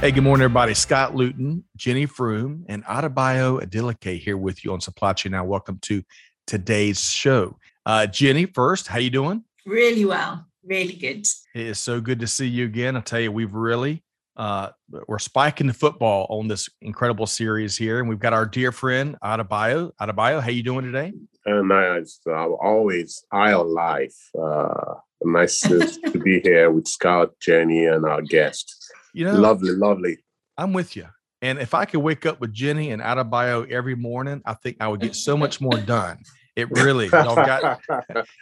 Hey, good morning, everybody. Scott Luton, Jenny Froome, and Adebayo Adeleke here with you on Supply Chain Now. Welcome to today's show. Uh, Jenny, first, how you doing? Really well, really good. It is so good to see you again. I tell you, we've really uh, we're spiking the football on this incredible series here, and we've got our dear friend Adebayo. Adebayo, how you doing today? Uh, nice. Uh, always eye on life. Uh, nice to, to be here with Scott, Jenny, and our guest. You know, lovely, lovely. I'm with you. And if I could wake up with Jenny and Adebayo every morning, I think I would get so much more done. It really y'all got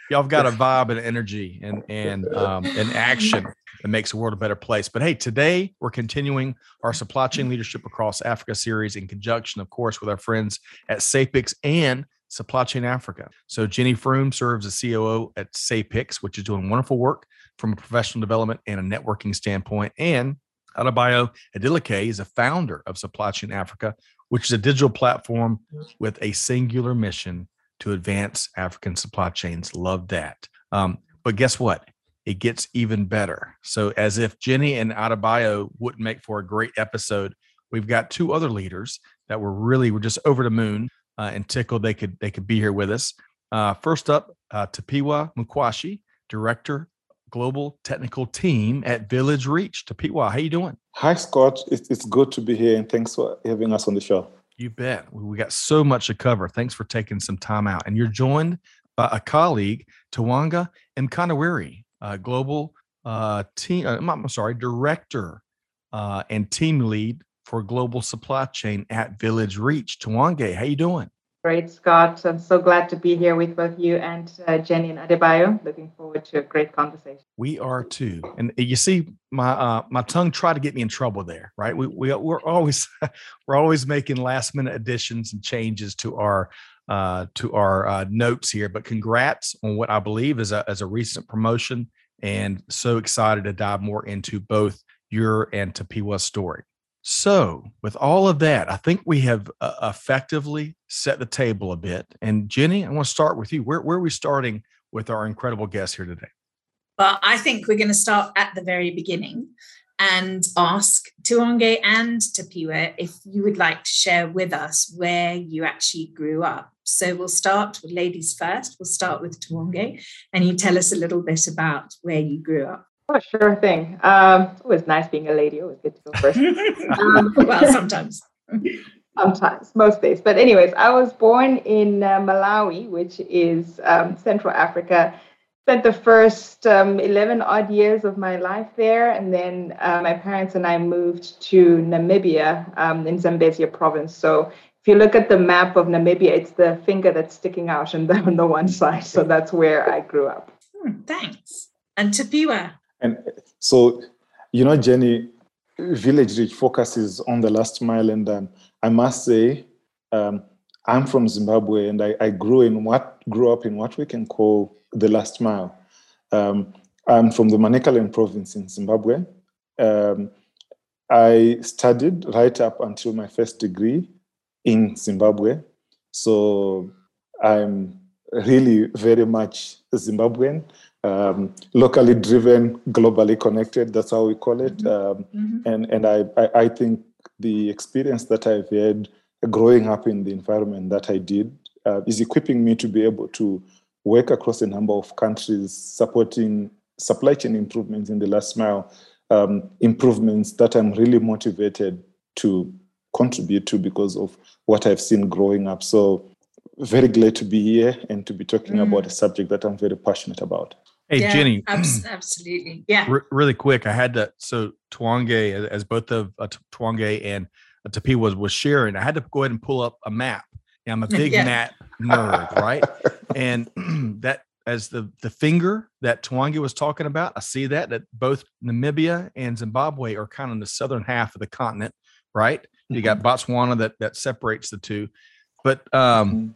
y'all got a vibe and energy and and um, and action that makes the world a better place. But hey, today we're continuing our supply chain leadership across Africa series in conjunction, of course, with our friends at SAPICS and Supply Chain Africa. So Jenny Froome serves as COO at SAPICS, which is doing wonderful work from a professional development and a networking standpoint. And Adebayo Adeleke is a founder of Supply Chain Africa, which is a digital platform with a singular mission to advance African supply chains. Love that. Um, but guess what? It gets even better. So, as if Jenny and Adebayo wouldn't make for a great episode, we've got two other leaders that were really were just over the moon uh, and tickled they could they could be here with us. Uh, first up, uh, Tapiwa Mukwashi, director global technical team at VillageReach. Tapiwa, how you doing? Hi, Scott. It's, it's good to be here, and thanks for having us on the show. You bet. We got so much to cover. Thanks for taking some time out. And you're joined by a colleague, Tawanga Mkanawiri, Kanawiri, uh, global uh, team. Uh, I'm sorry, director uh, and team lead for global supply chain at VillageReach. Tawanga, how you doing? Great, Scott. I'm so glad to be here with both you and uh, Jenny and Adebayo. Looking forward to a great conversation. We are too. And you see, my uh, my tongue tried to get me in trouble there, right? We we we're always we're always making last minute additions and changes to our uh, to our uh, notes here. But congrats on what I believe is a as a recent promotion, and so excited to dive more into both your and Tapiwa's story. So, with all of that, I think we have uh, effectively set the table a bit. And Jenny, I want to start with you. Where, where are we starting with our incredible guest here today? Well, I think we're going to start at the very beginning and ask Tuonge and Tapiwa if you would like to share with us where you actually grew up. So we'll start with ladies first. We'll start with Tuonge, and you tell us a little bit about where you grew up. Oh, sure thing. Um, it's always nice being a lady. Always good to go first. um, well, sometimes. sometimes, most days. But anyways, I was born in uh, Malawi, which is um, Central Africa. Spent the first um, 11 odd years of my life there. And then uh, my parents and I moved to Namibia um, in Zambezia province. So if you look at the map of Namibia, it's the finger that's sticking out on the, on the one side. So that's where I grew up. Hmm, thanks. And Tapiwa, and so, you know, Jenny, VillageReach focuses on the last mile. And um, I must say, um, I'm from Zimbabwe and I, I, grew in what grew up in what we can call the last mile. Um, I'm from the Manicaland province in Zimbabwe. Um, I studied right up until my first degree in Zimbabwe. So I'm really very much Zimbabwean um, locally driven, globally connected. That's how we call it. Mm-hmm. Um, mm-hmm. And and I, I, I think the experience that I've had growing up in the environment that I did uh, is equipping me to be able to work across a number of countries, supporting supply chain improvements in the last mile, um, improvements that I'm really motivated to contribute to because of what I've seen growing up. So very glad to be here and to be talking mm. about a subject that I'm very passionate about. Hey, yeah, Jenny. absolutely. Yeah. R- really quick, I had to. So Twange, as both of uh, Twange and uh, Tapi was was sharing, I had to go ahead and pull up a map. Yeah, I'm a big yeah. map nerd, right? and that as the the finger that Twange was talking about, I see that that both Namibia and Zimbabwe are kind of in the southern half of the continent, right? You got mm-hmm. Botswana that that separates the two. But um, mm-hmm.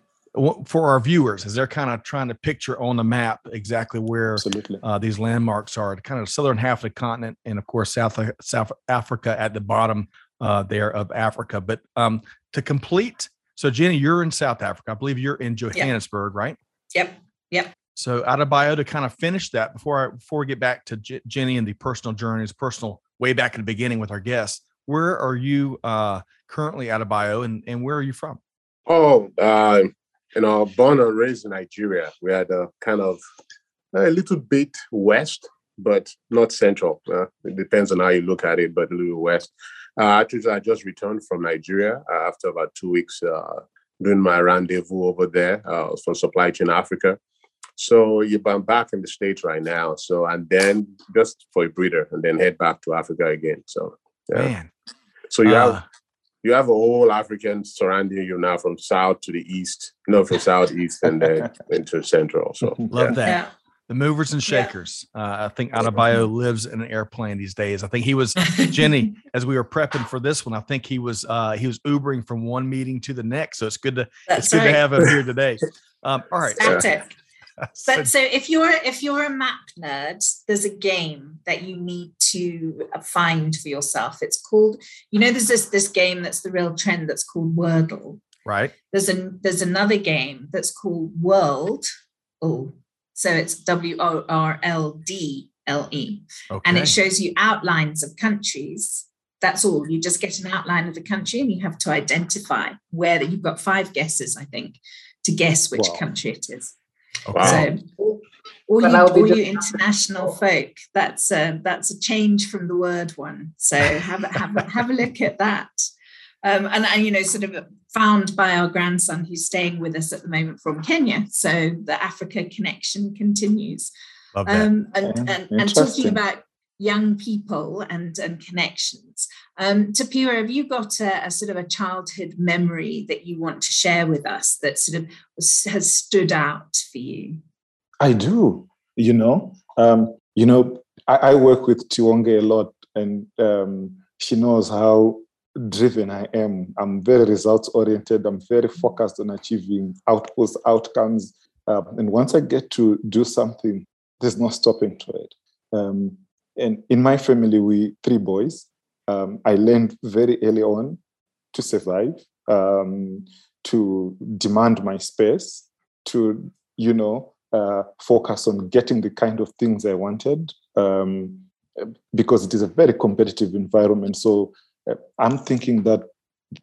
For our viewers, as they're kind of trying to picture on the map exactly where uh, these landmarks are, the kind of southern half of the continent, and of course South South Africa at the bottom uh, there of Africa. But um, to complete, so Jenny, you're in South Africa. I believe you're in Johannesburg, yep. right? Yep. Yep. So Adebayo to kind of finish that before I, before we get back to J- Jenny and the personal journeys, personal way back in the beginning with our guests. Where are you uh, currently Adebayo, and and where are you from? Oh, uh, you know, born and raised in Nigeria. We had a kind of a little bit west, but not central. Uh, it depends on how you look at it, but a little west. Uh, actually, I just returned from Nigeria uh, after about two weeks uh, doing my rendezvous over there uh, for Supply Chain Africa. So yeah, I'm back in the States right now. So, and then just for a breather and then head back to Africa again. So, yeah. Man. So you have you have a whole African surrounding you now from south to the east, no, from southeast and then into central. So love yeah. that. Yeah. The movers and shakers. Yeah. Uh, I think Adebayo lives in an airplane these days. I think he was Jenny as we were prepping for this one. I think he was uh, he was Ubering from one meeting to the next. So it's good to That's it's right. good to have him here today. Um, all right. Static. but so if you're if you're a map nerd there's a game that you need to uh, find for yourself. It's called you know there's this this game that's the real trend that's called wordle. Right. There's a there's another game that's called Worldle. Oh so it's w-o-r-l-d-l-e okay. and it shows you outlines of countries. That's all. You just get an outline of the country and you have to identify where that you've got five guesses i think to guess which wow. country it is Wow. So, all you, all you international folk, that's a, that's a change from the word one. So have a, have have a look at that. Um, and, and, you know, sort of found by our grandson who's staying with us at the moment from Kenya. So the Africa connection continues. Um, and, and, and talking about young people and, and connections. Um, Tapiwa, have you got a, a, sort of a childhood memory that you want to share with us that sort of has stood out for you? I do. You know, um, you know, I, I, work with Tiwonge a lot, and um, she knows how driven I am. I'm very results oriented. I'm very focused on achieving outputs, outcomes, um, and once I get to do something, there's no stopping to it. Um, and in my family, we three boys. Um, I learned very early on to survive, um, to demand my space, to you know uh, focus on getting the kind of things I wanted, um, because it is a very competitive environment. So uh, I'm thinking that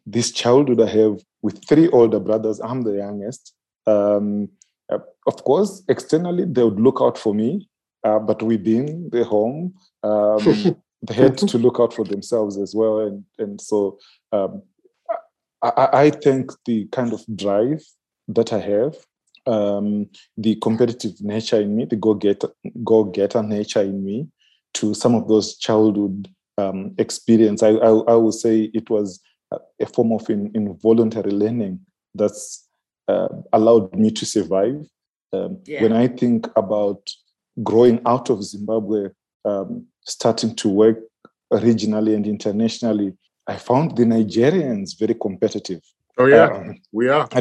this childhood I have with three older brothers, I'm the youngest. Um, uh, of course, externally they would look out for me, uh, but within the home, um, they had to look out for themselves as well. And, and so um, I, I, think the kind of drive that I have, um, the competitive nature in me, the go getter, go getter nature in me, to some of those childhood um, experience, I, I, I, would say it was a form of in, involuntary learning that's uh, allowed me to survive. Um, yeah. When I think about growing out of Zimbabwe, um, starting to work regionally and internationally, I found the Nigerians very competitive. Oh yeah, um, we are.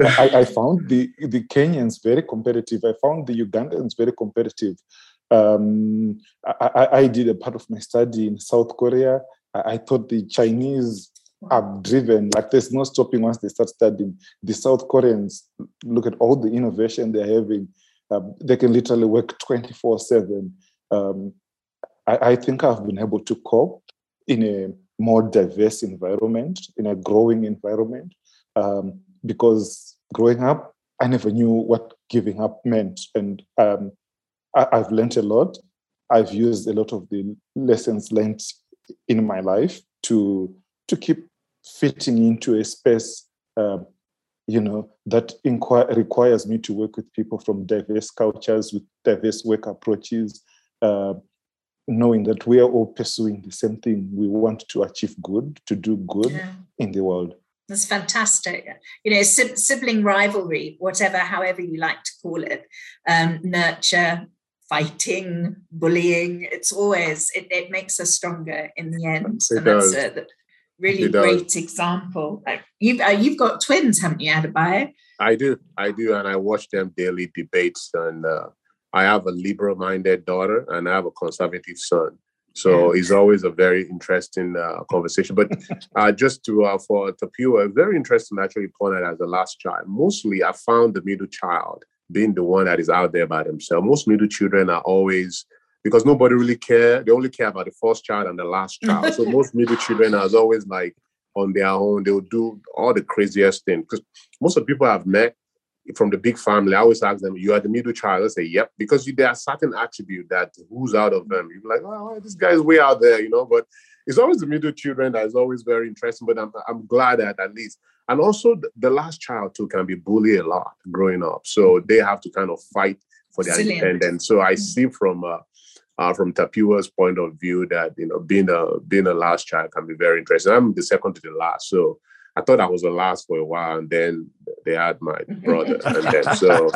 I, I, found the the Kenyans very competitive. I found the Ugandans very competitive. Um, I, I, did a part of my study in South Korea. I, I thought the Chinese are driven, like there's no stopping once they start studying. The South Koreans, look at all the innovation they're having. Um, they can literally work 24 7. Um, I, I, think I've been able to cope in a more diverse environment, in a growing environment, um, because growing up, I never knew what giving up meant. And um, I, I've learned a lot. I've used a lot of the lessons learned in my life to to keep fitting into a space, uh, you know, that inquire, requires me to work with people from diverse cultures, with diverse work approaches, uh, knowing that we are all pursuing the same thing. We want to achieve good, to do good yeah. in the world. That's fantastic. You know, sibling rivalry, whatever, however you like to call it, um, nurture, fighting, bullying. It's always it, it makes us stronger in the end. It and that's does. Really great example. You've uh, you've got twins, haven't you, Adebayo? I do, I do, and I watch them daily debates. And uh, I have a liberal-minded daughter, and I have a conservative son. So it's always a very interesting uh, conversation. But uh, just to uh, for Tapua, very interesting actually pointed as the last child. Mostly, I found the middle child being the one that is out there by themselves. Most middle children are always because nobody really care. They only care about the first child and the last child. so most middle children are always like on their own. They will do all the craziest things. Because most of the people I've met from the big family, I always ask them, "You are the middle child." I say, "Yep," because you, there are certain attribute that who's out of them. You're like, "Oh, this guy's way out there," you know. But it's always the middle children that is always very interesting. But I'm I'm glad that at least, and also the, the last child too can be bullied a lot growing up, so they have to kind of fight for their Resilient. independence. So I see from uh, uh, from Tapua's point of view that you know being a being a last child can be very interesting. I'm the second to the last, so I thought I was the last for a while, and then they had my brother, and then so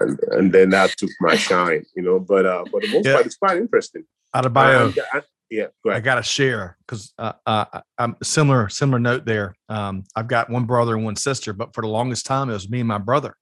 and, and then that took my shine, you know. But uh, for the most Yeah. part, it's quite interesting. Adebayo, And- and- yeah, go I got to share because uh, uh, I'm similar similar note there. Um, I've got one brother and one sister, but for the longest time it was me and my brother,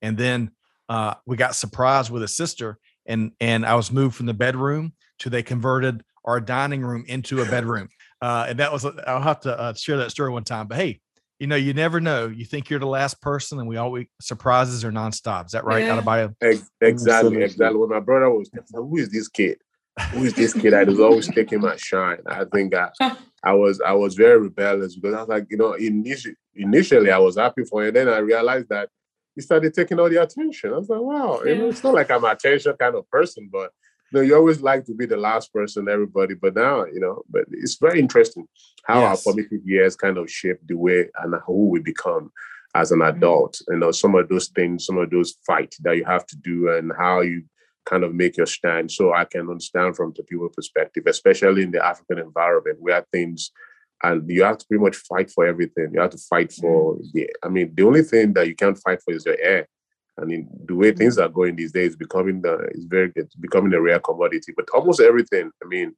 and then uh, we got surprised with a sister, and and I was moved from the bedroom to they converted our dining room into a bedroom, uh, and that was I'll have to uh, share that story one time. But hey, you know you never know. You think you're the last person, and we always surprises are nonstop. Is that right, Yeah. Adebayo? Ex- exactly, Absolutely. exactly. When my brother was, who is this kid? Who is this kid that is always taking my shine? I think I, I was I was very rebellious because I was like, you know, initially, initially I was happy for him. Then I realized that he started taking all the attention. I was like, wow, you know, it's not like I'm an attention kind of person, but you know, you always like to be the last person, everybody. But now, you know, but it's very interesting how Yes. our formative years kind of shape the way and who we become as an mm-hmm. adult. You know, some of those things, some of those fights that you have to do, and how you kind of make your stand. So I can understand from the people perspective, especially in the African environment where things and you have to pretty much fight for everything. You have to fight for the I mean, the only thing that you can't fight for is your air. I mean, the way things are going these days, becoming the is very it's becoming a rare commodity. But almost everything, I mean,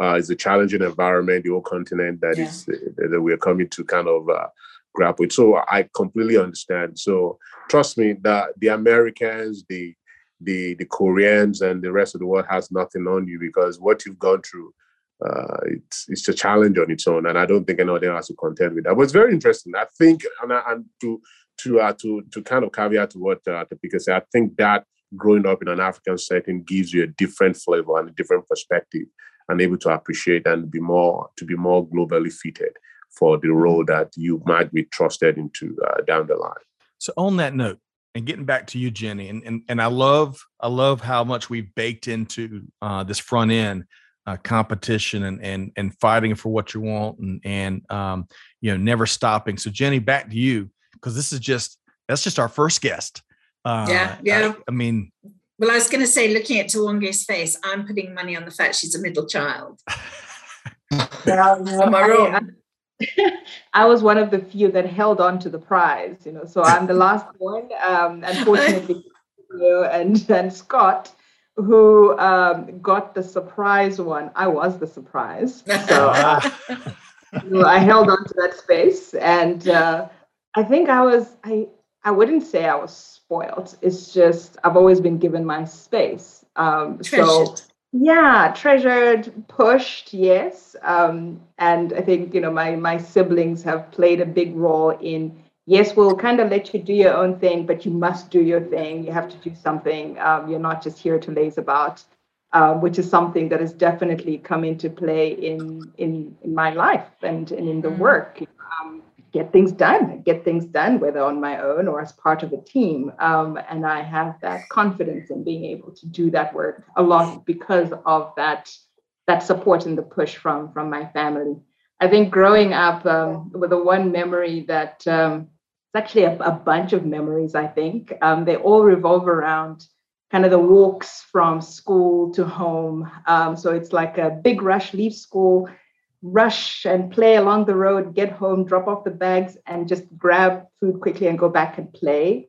uh, is a challenging environment, the whole continent that Yeah. is uh, that we're coming to kind of uh, grapple with. So I completely understand. So trust me, that the Americans, the the the Koreans, and the rest of the world has nothing on you because what you've gone through, uh, it's it's a challenge on its own, and I don't think anybody has to contend with that. But it's very interesting. I think, and, and to to uh, to to kind of caveat to what uh, Tapiwa said, I think that growing up in an African setting gives you a different flavor and a different perspective, and able to appreciate and be more to be more globally fitted for the role that you might be trusted into uh, down the line. So on that note, and getting back to you, Jenny, and and, and I love I love how much we've baked into uh, this front end uh, competition and and and fighting for what you want and and um, you know never stopping. So Jenny, back to you because this is just that's just our first guest. Uh, Yeah, yeah. I, I mean, Well, I was going to say, looking at Tawange's face, I'm putting money on the fact she's a middle child. Am I wrong? I was one of the few that held on to the prize, you know. So I'm the last one. Um, unfortunately, you and and Scott, who um, got the surprise one. I was the surprise, so uh, I held on to that space, and uh, I think I was. I I wouldn't say I was spoiled. It's just I've always been given my space. Um, so yeah treasured pushed yes um, and i think you know my my siblings have played a big role in yes we'll kind of let you do your own thing but you must do your thing. You have to do something. Um, you're not just here to laze about um, which is something that has definitely come into play in in in my life and, and in the Mm. work. Um, get things done get things done whether on my own or as part of a team. Um, and i have that confidence in being able to do that work a lot because of that that support and the push from from my family. I think growing up um, with the one memory that um, it's actually a, a bunch of memories i think um, they all revolve around kind of the walks from school to home um, so it's like a big rush leave school rush and play along the road, get home, drop off the bags, and just grab food quickly and go back and play.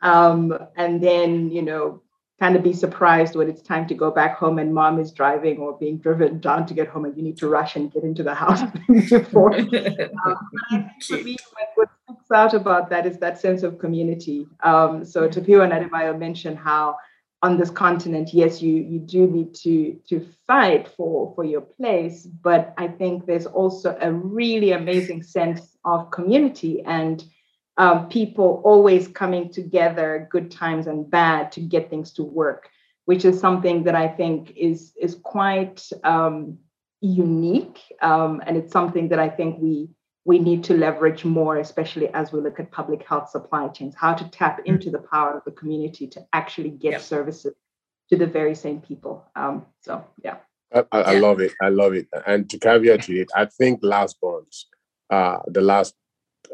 Um, and then, you know, kind of be surprised when it's time to go back home and mom is driving or being driven down to get home and you need to rush and get into the house before. um, but I think for me, what sticks out about that is that sense of community. Um, so Tapiwa and Adebayo mentioned how on this continent, yes, you you do need to to fight for for your place, but I think there's also a really amazing sense of community and um, people always coming together, good times and bad, to get things to work, which is something that I think is is quite um, unique, um, and it's something that I think we we need to leverage more, especially as we look at public health supply chains, how to tap mm. into the power of the community to actually get services to the very same people. Um, so, yeah. I, I, love it. I love it. And to caveat to it, I think last bonds, uh, the last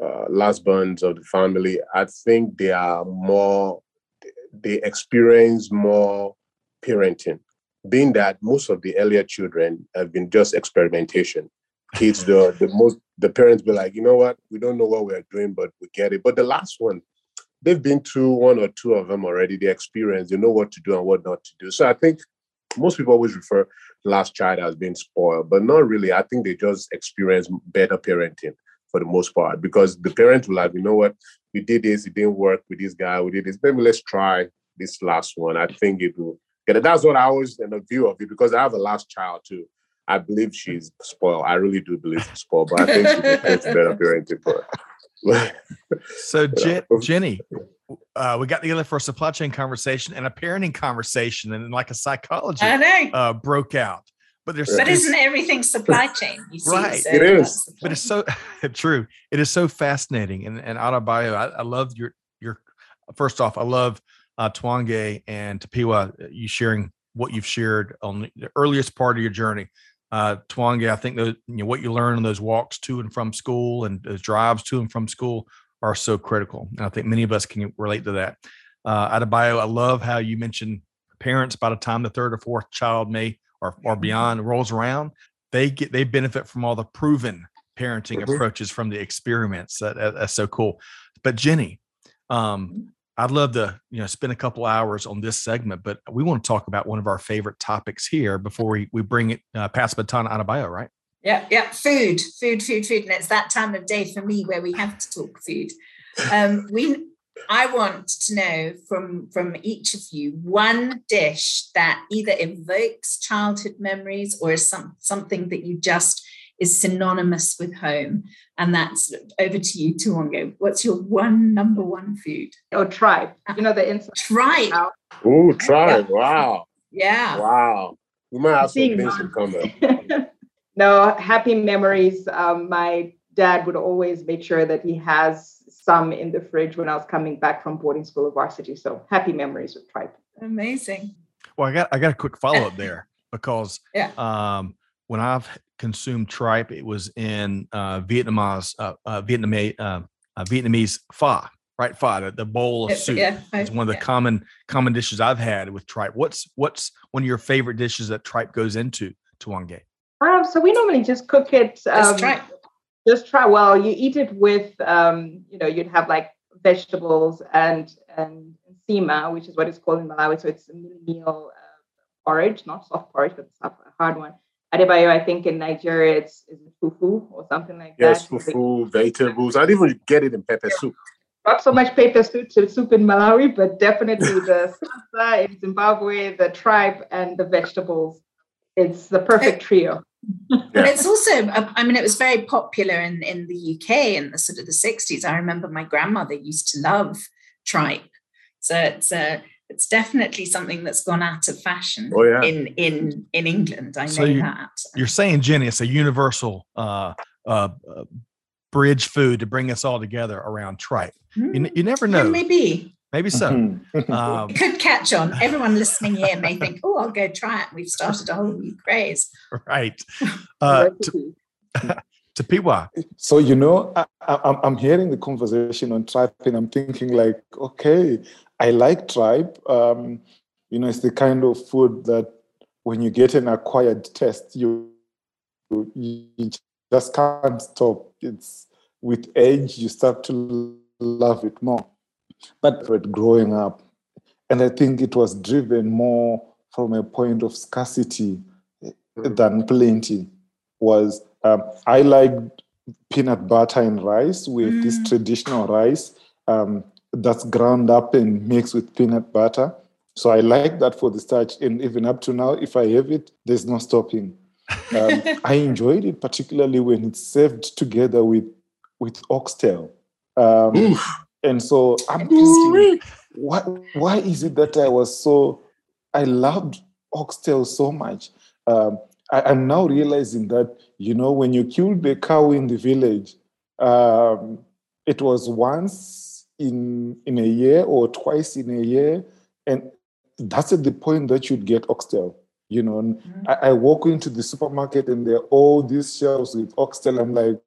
uh, last bonds of the family, I think they are more, they experience more parenting, being that most of the earlier children have been just experimentation. Kids the the most the parents be like you know what? We don't know what we're doing but we get it. But the last one they've been through one or two of them already. They experience they know what to do and what not to do. So i think most people always refer last child as being spoiled but not really. I think they just experience better parenting for the most part because the parents will like you know what we did this it didn't work with this guy we did this maybe let's try this last one i think it will get it that's what i always in the view of it because i have a last child too I believe she's spoiled. I really do believe she's spoiled, but I think she's better parenting for her. so, Je- Jenny, uh, we got together for a supply chain conversation and a parenting conversation, and like a psychology uh, broke out. But there's but isn't everything supply chain? See, right, so it is. But it's so true. It is so fascinating. And and Adebayo, I, I love your your. First off, I love uh, Twange and Tapiwa. You sharing what you've shared on the earliest part of your journey uh, Twange, I think the, you know, what you learn on those walks to and from school and those drives to and from school are so critical. And I think many of us can relate to that. Uh, Adebayo, I love how you mentioned parents by the time the third or fourth child may or, or mm-hmm. beyond rolls around, they get they benefit from all the proven parenting mm-hmm. approaches from the experiments. That, that, that's so cool. But Jenny, um, I'd love to, you know, spend a couple hours on this segment, but we want to talk about one of our favorite topics here before we, we bring it, uh, pass baton out of bio, right? Yeah, yeah, food, food, food, food, and it's that time of day for me where we have to talk food. Um, we, I want to know from from each of you one dish that either evokes childhood memories or is some something that you just is synonymous with home. And that's over to you, Tuongo. What's your one number one food? Oh, tripe. You know the inside. Tripe. Oh, tripe. Wow. Yeah. Wow. We might have some things in common. no, happy memories. Um, my dad would always make sure that he has some in the fridge when I was coming back from boarding school of varsity. So happy memories with tripe. Amazing. Well, I got I got a quick follow up there because yeah. um, when I've consumed tripe, it was in uh, Vietnamese uh, uh, Vietnamese uh, uh, Vietnamese pho, right? Pho, the, the bowl of soup. Yeah, it's one of the yeah. common common dishes I've had with tripe. What's what's one of your favorite dishes that tripe goes into Tuange? Um, so we normally just cook it. Um, just try. Well, you eat it with, um, you know, you'd have like vegetables and and nsima, which is what it's called in Malawi. So it's a meal uh, porridge, not soft porridge, but a hard one Adebayo, I think in Nigeria it's is it fufu or something like yes, that. Yes, fufu, vegetables. I didn't even get it in pepper soup. Not so much pepper soup, soup in Malawi, but definitely the sadza in Zimbabwe, the tripe, and the vegetables. It's the perfect trio. But it's also, I mean, it was very popular in, in the UK in the sort of the 60s. I remember my grandmother used to love tripe. So it's a, it's definitely something that's gone out of fashion oh, yeah. in in in England. I know you, that. You're saying, Jenny, it's a universal uh, uh, uh, bridge food to bring us all together around tripe. Mm. You, you, never know. Maybe. Maybe so. um, could catch on. Everyone listening here may think, "Oh, I'll go try it." We've started a whole new craze. Right. Uh, to, to Piwa. So you know, I, I, I'm hearing the conversation on tripe, and I'm thinking like, okay, I like tripe. Um, you know, it's the kind of food that when you get an acquired taste, you you just can't stop. It's with age you start to love it more. But growing up, and I think it was driven more from a point of scarcity mm. than plenty. Was um, I liked peanut butter and rice with mm. this traditional rice um, that's ground up and mixed with peanut butter. So I like that for the starch, and even up to now, if I have it, there's no stopping. Um, I enjoyed it particularly when it's served together with with oxtail. Um, and so I'm thinking, why, why is it that I was so, I loved oxtail so much? Um, I, am now realizing that, you know, when you killed the cow in the village, um, it was once in, in a year or twice in a year. And that's at the point that you'd get oxtail. You know, mm-hmm. I, I, walk into the supermarket and there are all these shelves with oxtail. I'm like,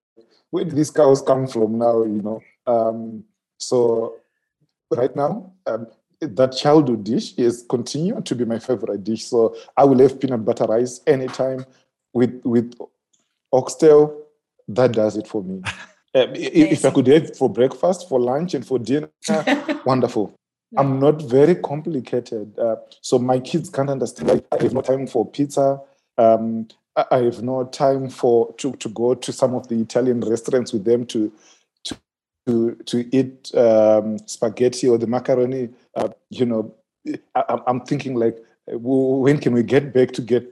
where did these cows come from now? You know, um, so right now, um, that childhood dish is continuing to be my favorite dish. So I will have peanut butter rice anytime with with oxtail. That does it for me. Um, if I could have for breakfast, for lunch, and for dinner, wonderful. I'm not very complicated. Uh, so my kids can't understand. Like, I have no time for pizza. Um, I have no time for to, to go to some of the Italian restaurants with them to to to eat um, spaghetti or the macaroni, uh, you know, I, am thinking like, when can we get back to get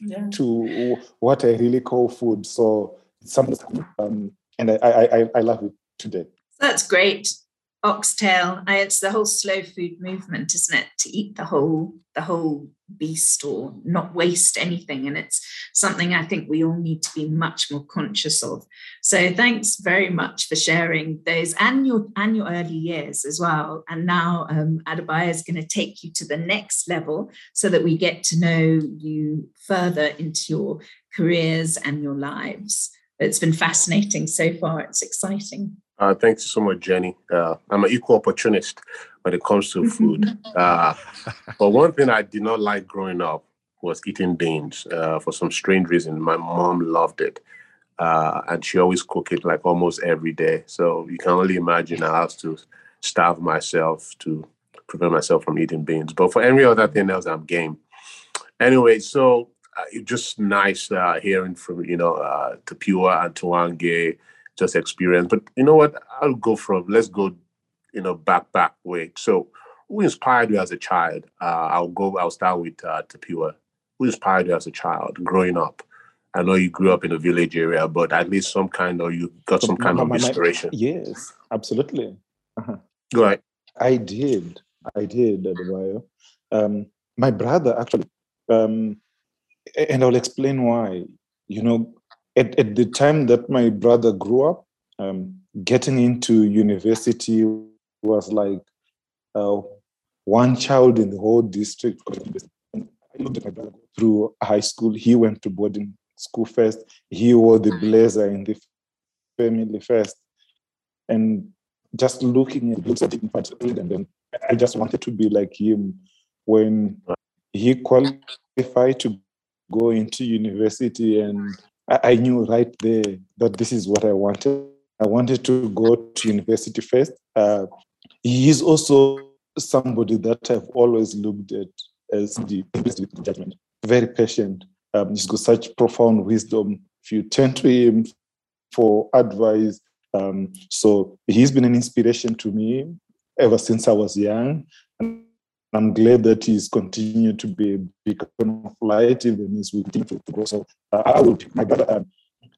yeah. to what I really call food? So something, um, and I, I, I I love it today. That's great oxtail it's the whole slow food movement isn't it to eat the whole the whole beast or not waste anything. And it's something i think we all need to be much more conscious of. So thanks very much for sharing those and your and your early years as well. And now um, Adebayo is going to take you to the next level so that we get to know you further into your careers and your lives. It's been fascinating so far. It's exciting uh, thanks so much, Jenny. Uh, I'm an equal opportunist when it comes to food. Uh, but one thing I did not like growing up was eating beans. Uh, for some strange reason, my mom loved it. Uh, and she always cooked it like almost every day. So you can only imagine I have to starve myself to prevent myself from eating beans. But for any other thing else, I'm game. Anyway, so uh, it's just nice hearing from, you know, uh, Tapua and Tuange just experience. But you know what? I'll go from let's go, you know, back back way. So who inspired you as a child? Uh, I'll go. I'll start with uh, Tapua. Who inspired you as a child growing up? I know you grew up in a village area, but at least some kind of you got some kind of inspiration. yes, absolutely. Uh-huh. Go ahead. I did. I did, Adebayo. Um, my brother actually, um, and I'll explain why. You know, at, at the time that my brother grew up, um, getting into university was like uh, one child in the whole district. I looked at my brother through high school. He went to boarding school first. He wore the blazer in the family first. And just looking at him, and then I just wanted to be like him when he qualified to go into university and I, knew right there that this is what I wanted. I wanted to go to university first. Uh, he is also somebody that I've always looked at as the with judgment. Very patient. Um, he's got such profound wisdom. If you turn to him for advice, um, so he's been an inspiration to me ever since I was young. And I'm glad that he's continued to be a beacon of light even as we continue to grow. So uh, I would my brother. Um,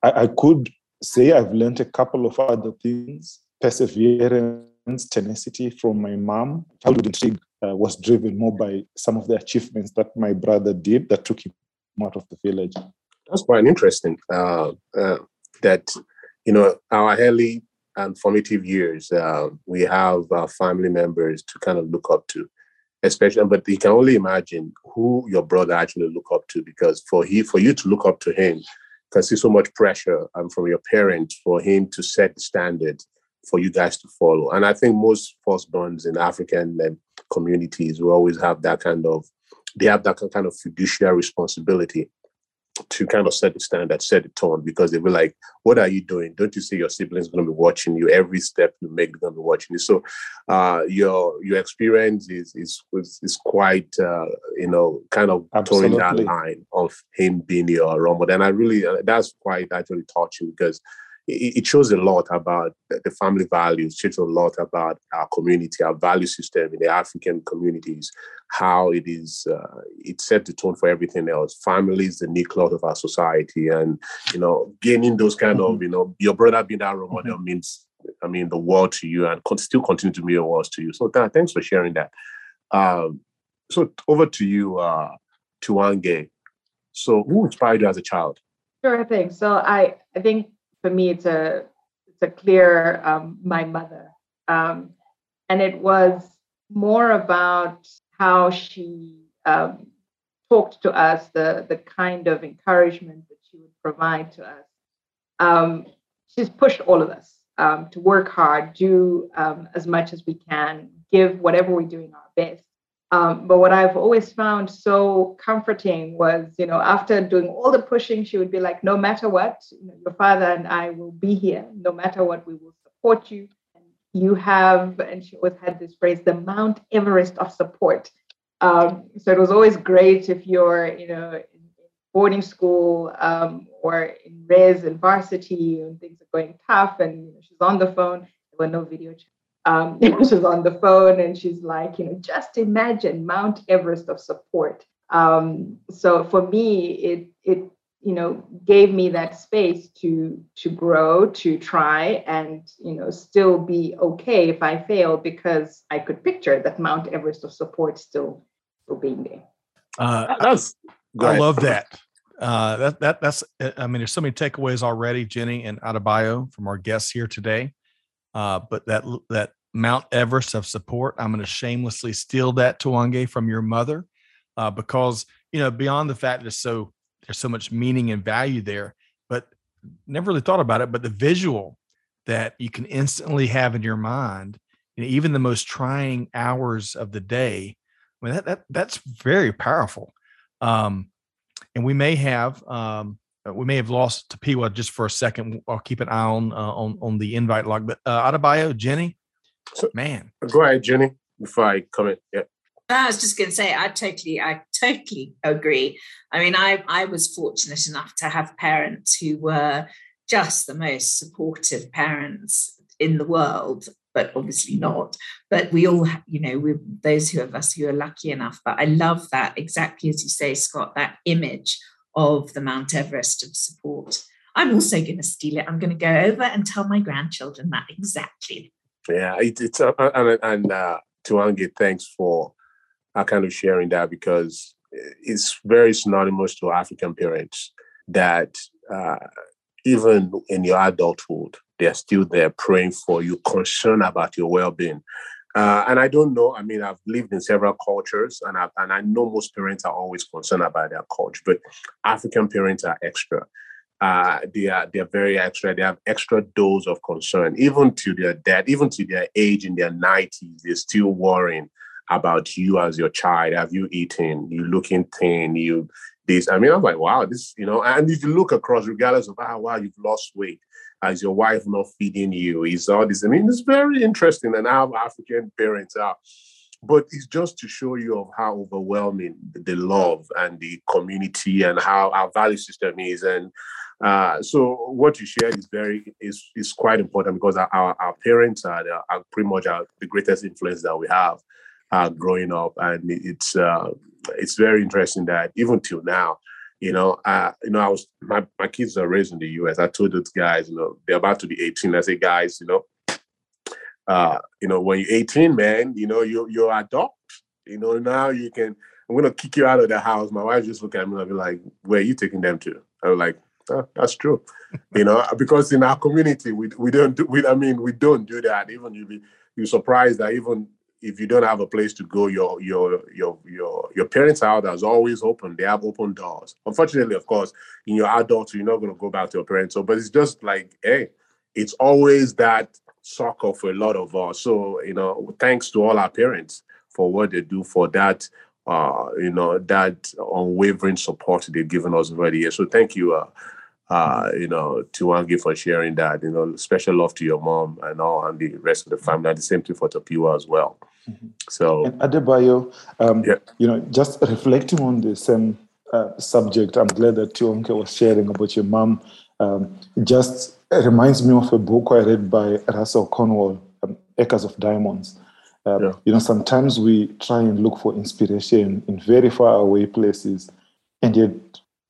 I, I, could say I've learned a couple of other things: perseverance, tenacity from my mom. Childhood intrigue uh, was driven more by some of the achievements that my brother did that took him out of the village. That's quite interesting. Uh, uh that you know our early and formative years, uh, we have our family members to kind of look up to especially but you can only imagine who your brother actually look up to because for he for you to look up to him can see so much pressure um, from your parents for him to set the standard for you guys to follow. And i think most firstborns in african um, communities will always have that kind of they have that kind of fiduciary responsibility to kind of set the standard, set the tone, because they were like, "What are you doing? Don't you see your siblings going to be watching you? Every step you make, they're going to be watching you." So, uh, your your experience is is is quite uh, you know kind of towing that line of him being your role model, and I really uh, that's quite actually touching because it, shows a lot about the family values, shows a lot about our community, our value system in the African communities, how it is, uh, it set the tone for everything else. Family is the nucleus of our society. And, you know, gaining those kind mm-hmm. of, you know, your brother being that role model mm-hmm. means, I mean, the world to you and still continue to be a world to you. So th- thanks for sharing that. Um, so over to you, uh, Tuange. So who inspired you as a child? Sure thing. So I, I think for me, it's a it's a clear um, my mother, um, and it was more about how she um, talked to us, the the kind of encouragement that she would provide to us. Um, she's pushed all of us um, to work hard, do um, as much as we can, give whatever we're doing our best. Um, but what I've always found so comforting was, you know, after doing all the pushing, she would be like, no matter what, your father and I will be here. No matter what, we will support you. And you have, and she always had this phrase, the Mount Everest of support. Um, so it was always great if you're, you know, in boarding school um, or in res and varsity and things are going tough and you know, she's on the phone. There were no video chats um, you know, she's on the phone and she's like, you know, just imagine Mount Everest of support. Um, so for me, it it you know gave me that space to to grow, to try, and you know still be okay if I fail because I could picture that Mount Everest of support still still being there. Uh, that's I love that. Uh, that that that's I mean, there's so many takeaways already, Jenny and Adebayo from our guests here today. Uh, but that that Mount Everest of support, I'm going to shamelessly steal that Tuange from your mother, uh, because you know beyond the fact there's so there's so much meaning and value there, but never really thought about it. But the visual that you can instantly have in your mind, you know, even the most trying hours of the day, I mean that, that that's very powerful. Um, and we may have um, uh, we may have lost Tapiwa just for a second. I'll keep an eye on uh, on on the invite log. But uh, Adebayo, Jenny, so, man, go ahead, Jenny. Before I comment, yeah. I was just going to say, I totally, I totally agree. I mean, I I was fortunate enough to have parents who were just the most supportive parents in the world but obviously not. But we all, you know, we those who of us who are lucky enough. But I love that exactly as you say, Scott, that image of the Mount Everest of support. I'm also going to steal it. I'm going to go over and tell my grandchildren that exactly. Yeah, it, it's uh, uh and, and uh, Tuange, thanks for uh, kind of sharing that because it's very synonymous to African parents that uh, even in your adulthood, they're still there praying for you, concerned about your well-being. Uh, and I don't know. I mean, I've lived in several cultures, and I and I know most parents are always concerned about their culture, but African parents are extra. Uh, they are they are very extra. They have extra dose of concern, even to their death, even to their age in their nineties. They're still worrying about you as your child. Have you eaten? You looking thin? You this? I mean, I'm like, wow, this you know. And if you look across, regardless of how wow you've lost weight, as your wife not feeding you? Is all this? I mean, it's very interesting and how African parents are. But it's just to show you of how overwhelming the love and the community and how our value system is. And uh, so what you shared is very is is quite important because our, our, our parents are, are pretty much our, the greatest influence that we have uh, growing up, and it's uh, it's very interesting that even till now, you know, uh, you know, I was my, my kids are raised in the US. I told those guys, you know, they're about to be 18. I say, guys, you know, uh, you know, when you're 18, man, you know, you're you're adult. You know, now you can I'm gonna kick you out of the house. My wife just look at me and be like, where are you taking them to? I was like, oh, that's true. you know, because in our community, we we don't do we I mean we don't do that. Even you be you're surprised that even if you don't have a place to go, your your your your your parents' house is always open. They have open doors. Unfortunately, of course, in your adults, you're not going to go back to your parents. So, but it's just like, hey, it's always that soccer for a lot of us. So, you know, thanks to all our parents for what they do for that uh, you know, that unwavering support they've given us over the years. So thank you, uh, uh, you know, to Tiwangi for sharing that. You know, special love to your mom and all, and the rest of the family. And the same thing for Tapiwa as well. Mm-hmm. So, and Adebayo, um, yeah. you know, just reflecting on the same uh, subject, I'm glad that Tiwangi was sharing about your mom. Um, just reminds me of a book I read by Russell Conwell, um, Acres of Diamonds. Um, yeah. You know, sometimes we try and look for inspiration in very far away places, and yet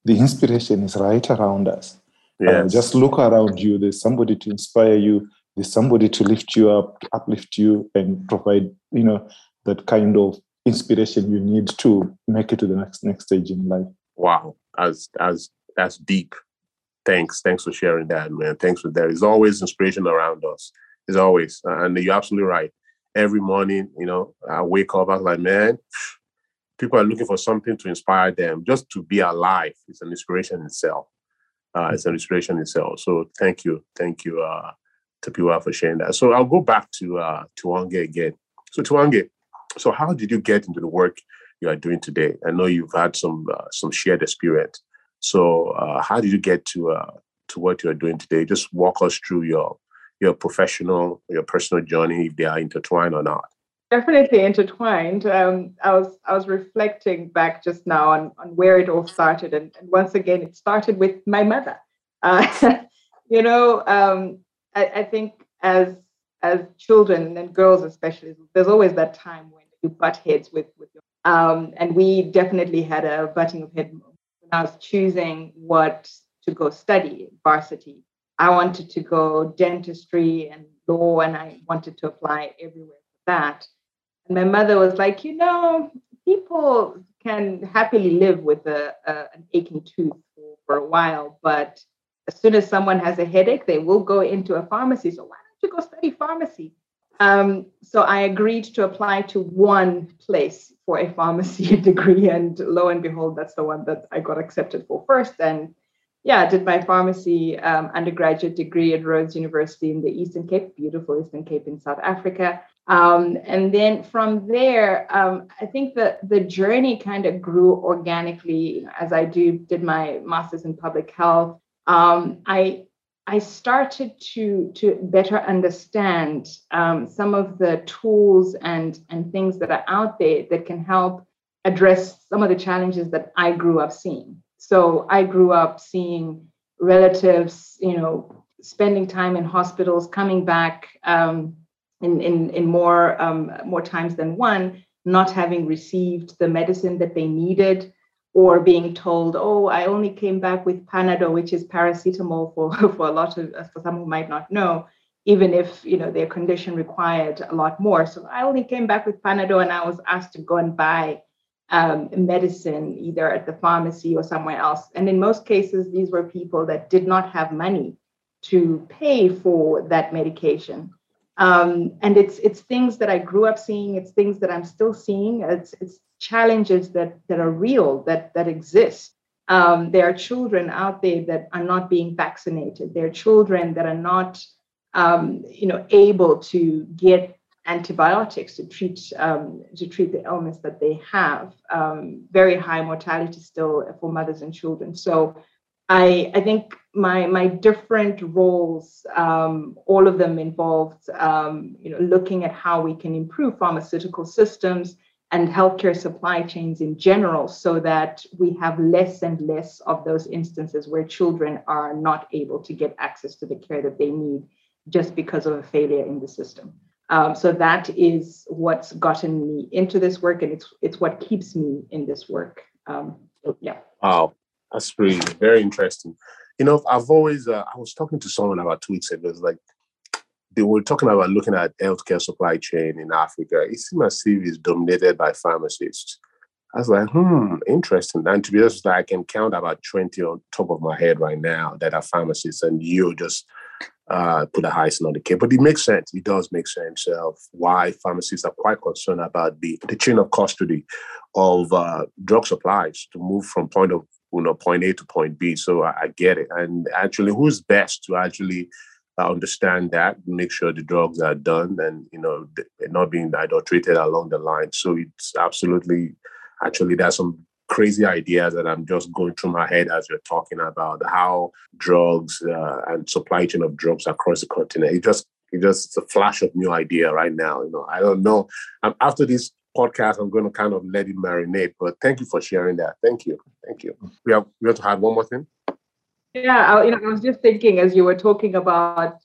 the inspiration is right around us. Uh, yes. Uh, just look around you. There's somebody to inspire you. There's somebody to lift you up, uplift you, and provide you know that kind of inspiration you need to make it to the next next stage in life. Wow, as as that's deep. Thanks, thanks for sharing that, man. Thanks for that. There's always inspiration around us. There's always, and you're absolutely right every morning, you know, I wake up, I was like, man, people are looking for something to inspire them. Just to be alive is an inspiration itself. Uh, it's an inspiration itself. So thank you, thank you uh, people for sharing that. So I'll go back to uh, Tiwonge again. So Tiwonge, so how did you get into the work you are doing today? I know you've had some uh, some shared experience. So uh, how did you get to uh, to what you are doing today? Just walk us through your your professional, your personal journey, if they are intertwined or not? Definitely intertwined. Um, I was I was reflecting back just now on, on where it all started, and, and once again, it started with my mother. Uh, you know, um, I, I think as as children and girls especially, there's always that time when you butt heads with with your um, and we definitely had a butting of head when I was choosing what to go study varsity I wanted to go dentistry and law, and I wanted to apply everywhere for that. And my mother was like, you know, people can happily live with a, a, an aching tooth for, for a while, but as soon as someone has a headache, they will go into a pharmacy. So why don't you go study pharmacy? Um, so I agreed to apply to one place for a pharmacy degree, and lo and behold, that's the one that I got accepted for first. And yeah, I did my pharmacy um, undergraduate degree at Rhodes University in the Eastern Cape, beautiful Eastern Cape in South Africa. Um, and then from there, um, I think that the journey kind of grew organically as I do did my master's in public health. Um, I I started to to better understand um, some of the tools and and things that are out there that can help address some of the challenges that I grew up seeing. So I grew up seeing relatives, you know, spending time in hospitals, coming back um, in, in, in more, um, more times than one, not having received the medicine that they needed, or being told, oh, I only came back with Panadol, which is paracetamol for, for a lot of, for some who might not know, even if, you know, their condition required a lot more. So I only came back with Panadol and I was asked to go and buy um, medicine either at the pharmacy or somewhere else. And in most cases, these were people that did not have money to pay for that medication. Um, and it's it's things that I grew up seeing. It's things that I'm still seeing. It's it's challenges that that are real that that exist. Um, there are children out there that are not being vaccinated. There are children that are not, um, you know, able to get antibiotics to treat um, to treat the ailments that they have. Um, very high mortality still for mothers and children. So I, I think my my different roles, um, all of them involved, um, you know, looking at how we can improve pharmaceutical systems and healthcare supply chains in general, so that we have less and less of those instances where children are not able to get access to the care that they need just because of a failure in the system. Um, so that is what's gotten me into this work, and it's it's what keeps me in this work. Um, yeah. Wow, that's really very interesting. You know, I've always uh, I was talking to someone about ago. It was like they were talking about looking at healthcare supply chain in Africa. It seems as if it's dominated by pharmacists. I was like, hmm, interesting. And to be honest, I can count about 20 on top of my head right now that are pharmacists, and you just uh, put a hyphen on the cake. But it makes sense. It does make sense of why pharmacists are quite concerned about the, the chain of custody of uh, drug supplies to move from point of you know point A to point B. So I, I get it. And actually, who's best to actually uh, understand that, make sure the drugs are done, and you know not being adulterated along the line. So it's absolutely actually, there's some crazy ideas that I'm just going through my head as you're talking about how drugs uh, and supply chain of drugs across the continent. It just it just it's a flash of new idea right now. You know, I don't know. Um, after this podcast, I'm going to kind of let it marinate. But thank you for sharing that. Thank you, thank you. We have we have to add one more thing. Yeah, I, you know, I was just thinking as you were talking about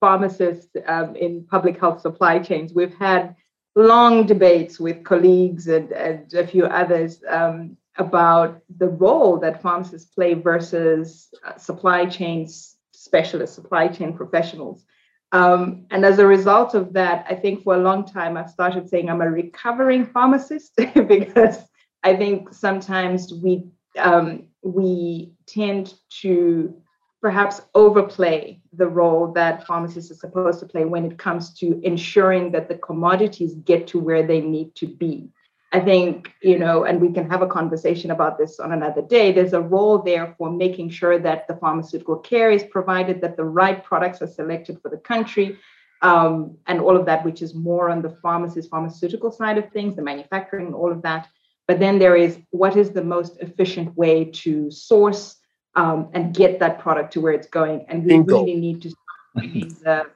pharmacists um, in public health supply chains. We've had long debates with colleagues and, and a few others um, about the role that pharmacists play versus uh, supply chains specialists, supply chain professionals. Um, and as a result of that, I think for a long time I've started saying I'm a recovering pharmacist because I think sometimes we um, we tend to perhaps overplay the role that pharmacists are supposed to play when it comes to ensuring that the commodities get to where they need to be. I think, you know, and we can have a conversation about this on another day. There's a role there for making sure that the pharmaceutical care is provided, that the right products are selected for the country, um, and all of that, which is more on the pharmacist, pharmaceutical side of things, the manufacturing, and all of that. But then there is what is the most efficient way to source um, and get that product to where it's going. And we Bingo. really need to bringing the,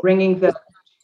bringing the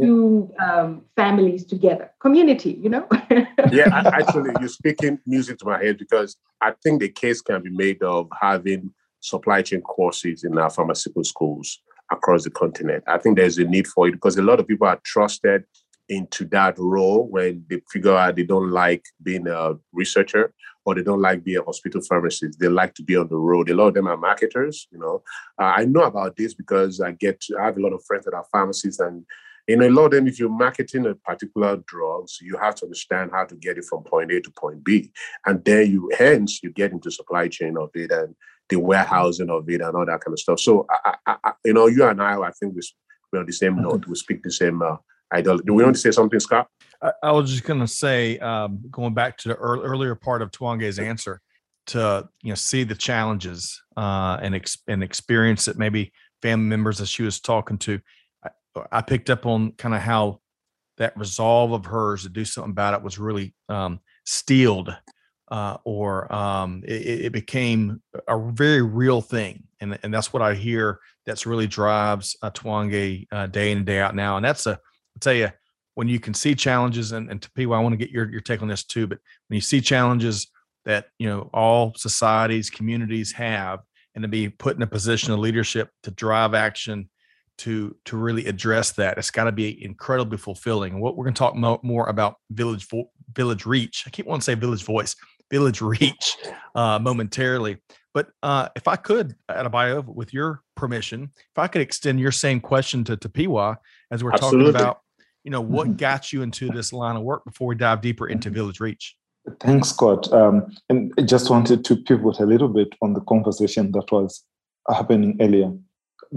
two um, families together, community, you know? yeah, actually, you're speaking music to my head because I think the case can be made of having supply chain courses in our pharmaceutical schools across the continent. I think there's a need for it because a lot of people are trusted into that role when they figure out they don't like being a researcher or they don't like being a hospital pharmacist. They like to be on the road. A lot of them are marketers. You know, uh, I know about this because I get to, I have a lot of friends that are pharmacists, and in a lot of them, if you're marketing a particular drugs, you have to understand how to get it from point A to point B, and then you hence you get into supply chain of it and the warehousing of it and all that kind of stuff. So, I, I, you know, you and I, I think we, we're on the same note. We speak the same uh, ideology. Do we want to say something, Scott? I, I was just going to say, um, going back to the earlier part of Tiwonge's answer, to you know see the challenges uh, and ex- and experience that maybe family members that she was talking to. I, I picked up on kind of how that resolve of hers to do something about it was really um, steeled, uh, or um, it, it, became a very real thing, and and that's what I hear. That's really drives uh, Tiwonge uh, day in and day out now, and that's a I'll tell you when you can see challenges and, and to people, I want to get your, your take on this too, but when you see challenges that, you know, all societies, communities have, and to be put in a position of leadership to drive action to to really address that. It's got to be incredibly fulfilling. What we're going to talk mo- more about village vo- VillageReach. I keep wanting to say village voice VillageReach uh, momentarily. But uh, if i could at a bio, with your permission if i could extend your same question to, to piwa as we're Absolutely. talking about you know what got you into this line of work before we dive deeper into mm-hmm. VillageReach? Thanks scott. Um, and i just wanted to pivot a little bit on the conversation that was happening earlier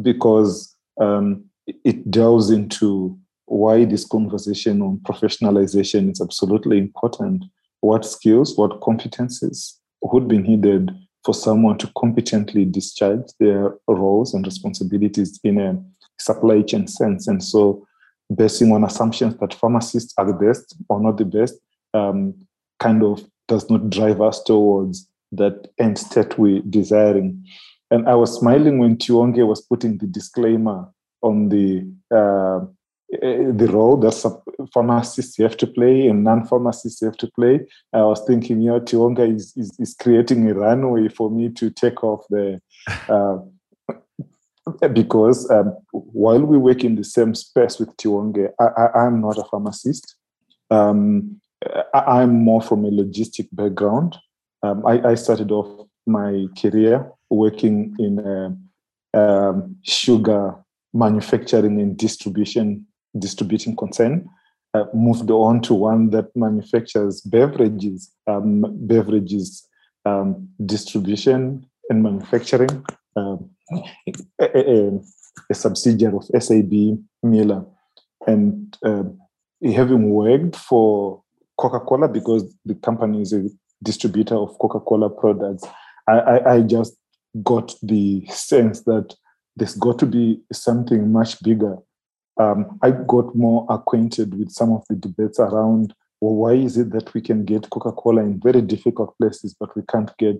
because um, it delves into why this conversation on professionalization is absolutely important what skills what competences would be needed for someone to competently discharge their roles and responsibilities in a supply chain sense and so basing on assumptions that pharmacists are the best or not the best um, kind of does not drive us towards that end state we're desiring. And I was smiling when Tiwonge was putting the disclaimer on the uh, the role that pharmacists have to play and non-pharmacists have to play. I was thinking, you know, Tiwonge is, is, is creating a runway for me to take off the uh, because um, while we work in the same space with Tiwonge, I, am not a pharmacist. Um, I, am more from a logistic background. Um, I, I, started off my career working in a, um, sugar manufacturing and distribution distributing concern. Uh, moved on to one that manufactures beverages, um, beverages um, distribution and manufacturing. Um, a, a, a, subsidiary of SAB Miller. And uh, having worked for Coca Cola, because the company is a distributor of Coca Cola products, I, I, I just got the sense that there's got to be something much bigger. Um, I got more acquainted with some of the debates around well, why is it that we can get Coca-Cola in very difficult places, but we can't get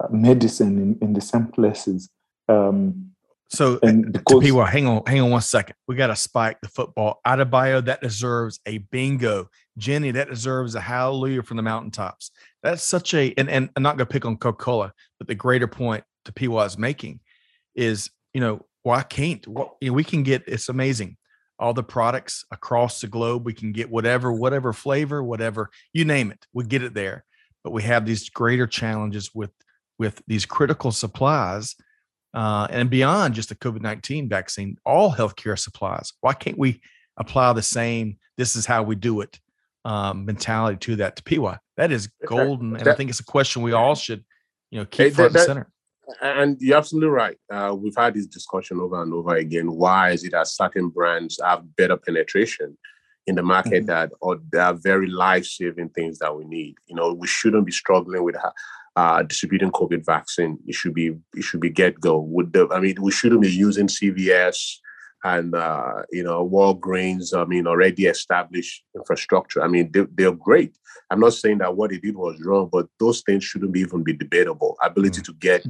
uh, medicine in, in the same places? Um, so, and because, hang on, hang on one second. We got to spike the football. Adebayo, that deserves a bingo. Jenny, that deserves a hallelujah from the mountaintops. That's such a, and, and I'm not going to pick on Coca Cola, but the greater point Tapiwa is making is, you know, why can't what you know, we can get? It's amazing. All the products across the globe, we can get whatever, whatever flavor, whatever you name it, we get it there. But we have these greater challenges with with these critical supplies uh, and beyond just the COVID 19 vaccine, all healthcare supplies. Why can't we apply the same, this is how we do it um, mentality to that Tapiwa? That is golden. And I think it's a question we all should, you know, keep front that, and center. And you're absolutely right. Uh, we've had this discussion over and over again. Why is it that certain brands have better penetration in the market mm-hmm. that or they are very life-saving things that we need? You know, we shouldn't be struggling with uh, distributing COVID vaccine. It should be it should be get go. Would the I mean we shouldn't be using CVS and uh, you know Walgreens. I mean already established infrastructure. I mean they, they're great. I'm not saying that what they did was wrong, but those things shouldn't be even be debatable. Ability mm-hmm. to get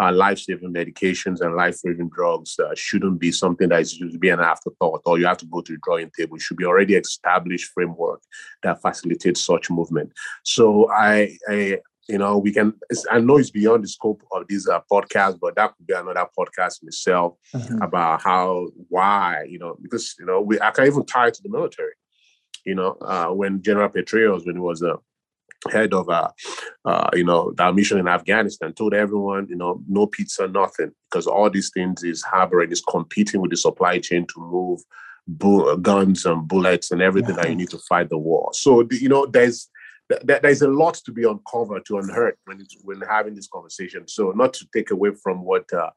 uh, life-saving medications and life-saving drugs uh, shouldn't be something that is to be an afterthought, or you have to go to the drawing table. It should be already established framework that facilitates such movement. So I, I you know, we can. I know it's beyond the scope of this uh, podcast, but that could be another podcast in itself mm-hmm. about how, why, you know, because you know, we I can even tie it to the military. You know, uh, when General Petraeus, when he was the head of, uh, uh, you know, the mission in Afghanistan, told everyone, you know, no pizza, nothing, because all these things is harboring, is competing with the supply chain to move bu- guns and bullets and everything yeah. that you need to fight the war. So, you know, there's th- there's a lot to be uncovered to unearth when when having this conversation. So not to take away from what uh,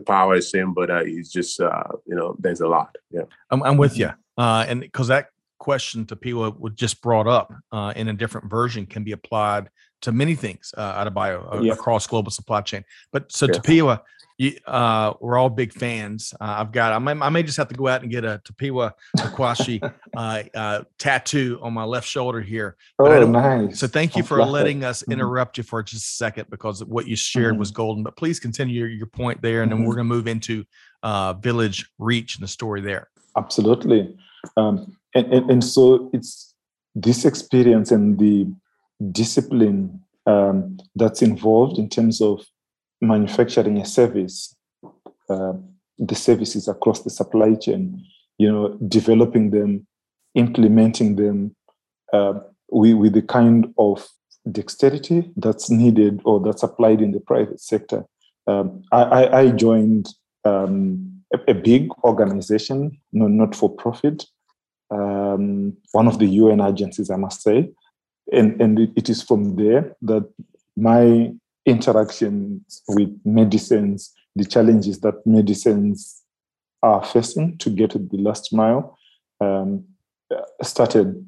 power is saying, but uh, it's just uh, you know there's a lot. Yeah, I'm, I'm with you, uh, and because that question Tapiwa was just brought up uh, in a different version can be applied to many things uh, out of bio uh, yeah. across global supply chain. But so yeah. Tapiwa, you, uh, we're all big fans. Uh, I've got, I may, I may just have to go out and get a Tapiwa Akwashi uh, uh, tattoo on my left shoulder here. Oh, nice. So thank you for letting us mm-hmm. interrupt mm-hmm. you for just a second because what you shared mm-hmm. was golden. But please continue your, your point there, and mm-hmm. then we're going to move into uh, Village Reach and the story there. Absolutely. Um, and, and, and so it's this experience and the discipline um, that's involved in terms of manufacturing a service, uh, the services across the supply chain, you know, developing them, implementing them uh, with, with the kind of dexterity that's needed or that's applied in the private sector. Um, I, I, joined um, a, a, big organization, no, not for profit, um, one of the UN agencies, I must say. And, and it, is from there that my interactions with medicines, the challenges that medicines are facing to get to the last mile um, started.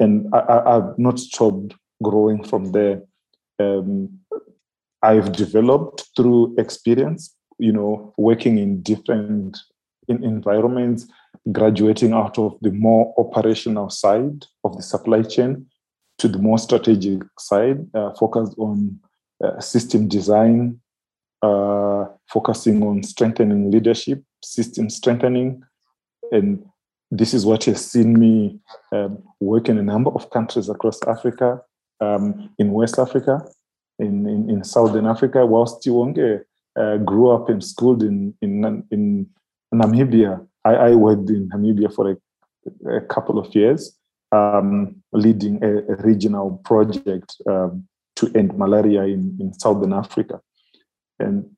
And I, have not stopped growing from there. Um, I've developed through experience, you know, working in different in environments, graduating out of the more operational side of the supply chain to the more strategic side, uh, focused on uh, system design, uh, focusing on strengthening leadership, system strengthening. And this is what has seen me um, work in a number of countries across Africa, um, in West Africa, in, in, in, Southern Africa, whilst Tiwonge uh, grew up and schooled in, in, in Namibia. I, I worked in Namibia for a, a couple of years, um, leading a, a, regional project um, to end malaria in, in Southern Africa. And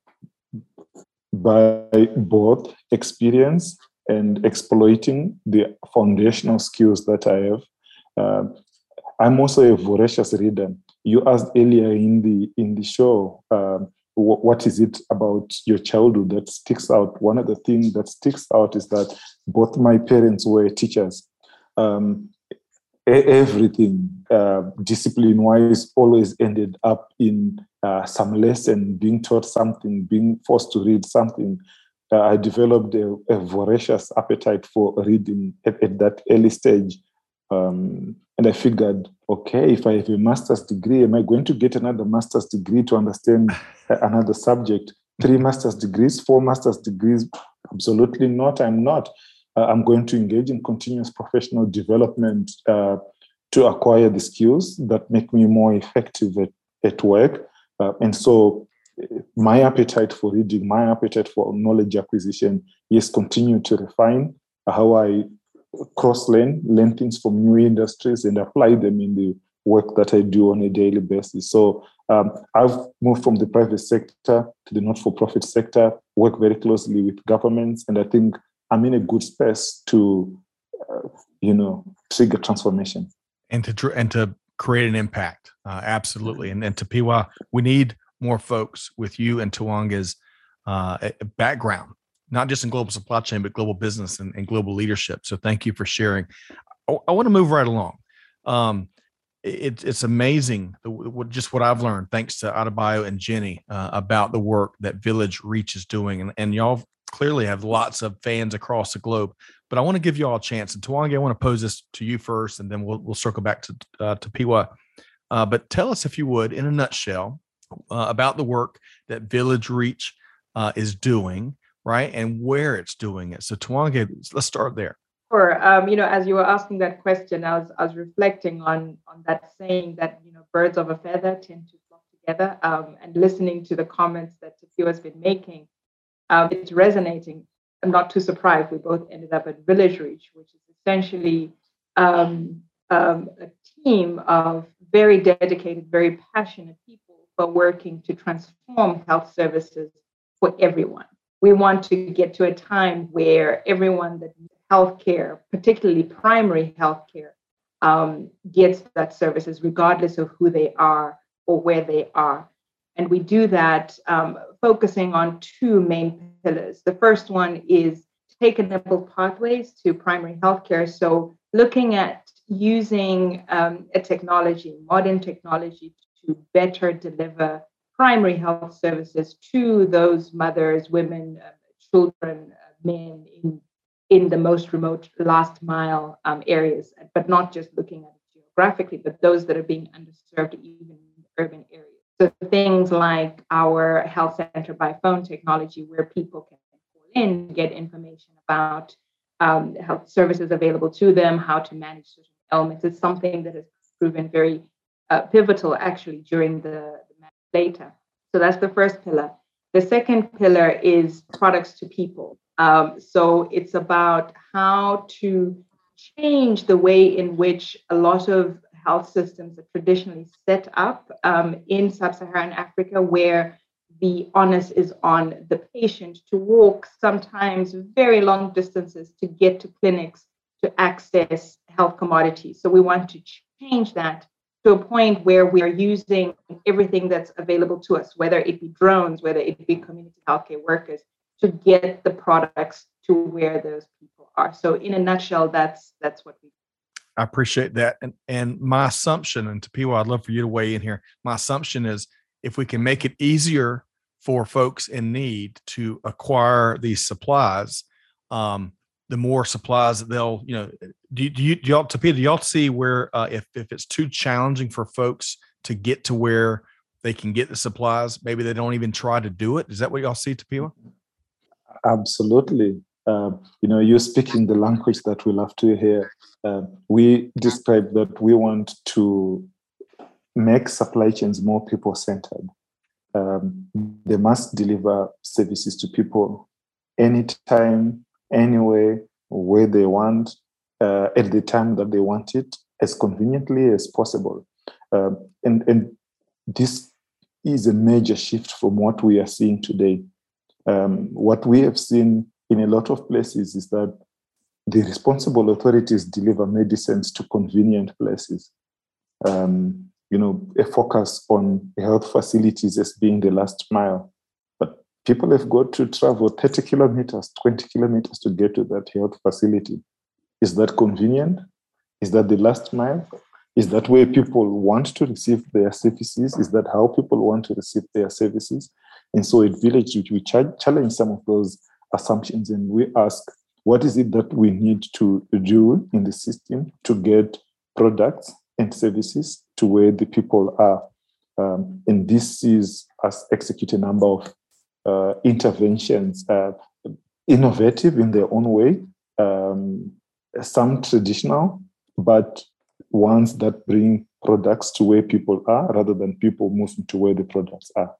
by both experience and exploiting the foundational skills that I have, uh, I'm also a voracious reader. You asked earlier in the in the show, uh, what is it about your childhood that sticks out? One of the things that sticks out is that both my parents were teachers. Um, everything uh, discipline wise always ended up in uh, some lesson being taught something being forced to read something uh, i developed a, a, voracious appetite for reading at, at, that early stage Um, and I figured, okay, if I have a master's degree, am I going to get another master's degree to understand another subject? Three master's degrees, four master's degrees? Absolutely not. I'm not. Uh, I'm going to engage in continuous professional development uh, to acquire the skills that make me more effective at, at work. Uh, and so my appetite for reading, my appetite for knowledge acquisition is continue to refine how I cross learn, learn things from new industries and apply them in the work that I do on a daily basis. So um, I've moved from the private sector to the not-for-profit sector, work very closely with governments, and I think I'm in a good space to, uh, you know, trigger transformation and to and to create an impact. Uh, absolutely, and and Tapiwa, we need more folks with you and Tiwonge's uh, background, not just in global supply chain, but global business and, and global leadership. So thank you for sharing. I, I want to move right along. Um, it, it's amazing just what I've learned thanks to Adebayo and Jenny uh, about the work that VillageReach is doing. And, and y'all clearly have lots of fans across the globe. But I want to give you all a chance. And Tiwonge, I want to pose this to you first, and then we'll, we'll circle back to, uh, to Piwa. Uh, but tell us, if you would, in a nutshell, uh, about the work that VillageReach uh, is doing, right, and where it's doing it. So, Tiwonge, let's start there. Sure. Um, you know, as you were asking that question, I was I was reflecting on on that saying that you know birds of a feather tend to flock together, um, and listening to the comments that Tapiwa has been making, um, it's resonating. I'm not too surprised. We both ended up at VillageReach, which is essentially um, um, a team of very dedicated, very passionate people but working to transform health services for everyone. We want to get to a time where everyone that needs healthcare, particularly primary healthcare, um, gets that services regardless of who they are or where they are. And we do that um, focusing on two main pillars. The first one is tech enabled pathways to primary healthcare. So looking at using um, a technology, modern technology, to better deliver primary health services to those mothers, women, uh, children, uh, men in in the most remote last mile um, areas, but not just looking at it geographically, but those that are being underserved even in urban areas. So things like our health center by phone technology, where people can call in, get information about um, health services available to them, how to manage certain ailments, is something that has proven very uh, pivotal actually during the, the data. So that's the first pillar. The second pillar is products to people. Um, so it's about how to change the way in which a lot of health systems are traditionally set up um, in sub Saharan Africa, where the onus is on the patient to walk sometimes very long distances to get to clinics to access health commodities. So we want to change that to a point where we are using everything that's available to us, whether it be drones, whether it be community healthcare workers, to get the products to where those people are. So, in a nutshell, that's that's what we. I appreciate that, and and my assumption, and Tapiwa, I'd love for you to weigh in here. My assumption is if we can make it easier for folks in need to acquire these supplies, um, the more supplies that they'll, you know, do, do you, do y'all, Tapiwa, do y'all see where uh, if, if it's too challenging for folks to get to where they can get the supplies, maybe they don't even try to do it? Is that what y'all see, Tapiwa? Absolutely. Uh, you know, you're speaking the language that we love to hear. Uh, we describe that we want to make supply chains more people centered. Um, they must deliver services to people anytime, anywhere, where they want, uh, at the time that they want it, as conveniently as possible. Um, and, and this is a major shift from what we are seeing today. Um, what we have seen in a lot of places is that the responsible authorities deliver medicines to convenient places. Um, you know, a focus on health facilities as being the last mile But people have got to travel 30 kilometers, 20 kilometers to get to that health facility. Is that convenient? Is that the last mile? Is that where people want to receive their services? Is that how people want to receive their services? And so at Village, we challenge some of those assumptions and we ask, what is it that we need to do in the system to get products and services to where the people are. Um, and this is us execute a number of uh, interventions, uh, innovative in their own way, um, some traditional, but ones that bring products to where people are rather than people moving to where the products are.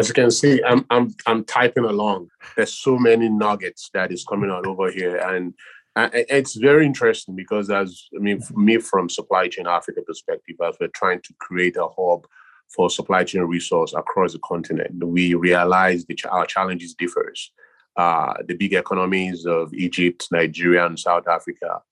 As you can see, I'm I'm I'm typing along. There's so many nuggets that is coming out over here, and it's very interesting because as I mean, me from supply chain Africa perspective, as we're trying to create a hub for supply chain resource across the continent, we realize that our challenges differs. Uh, the big economies of Egypt, Nigeria, and South Africa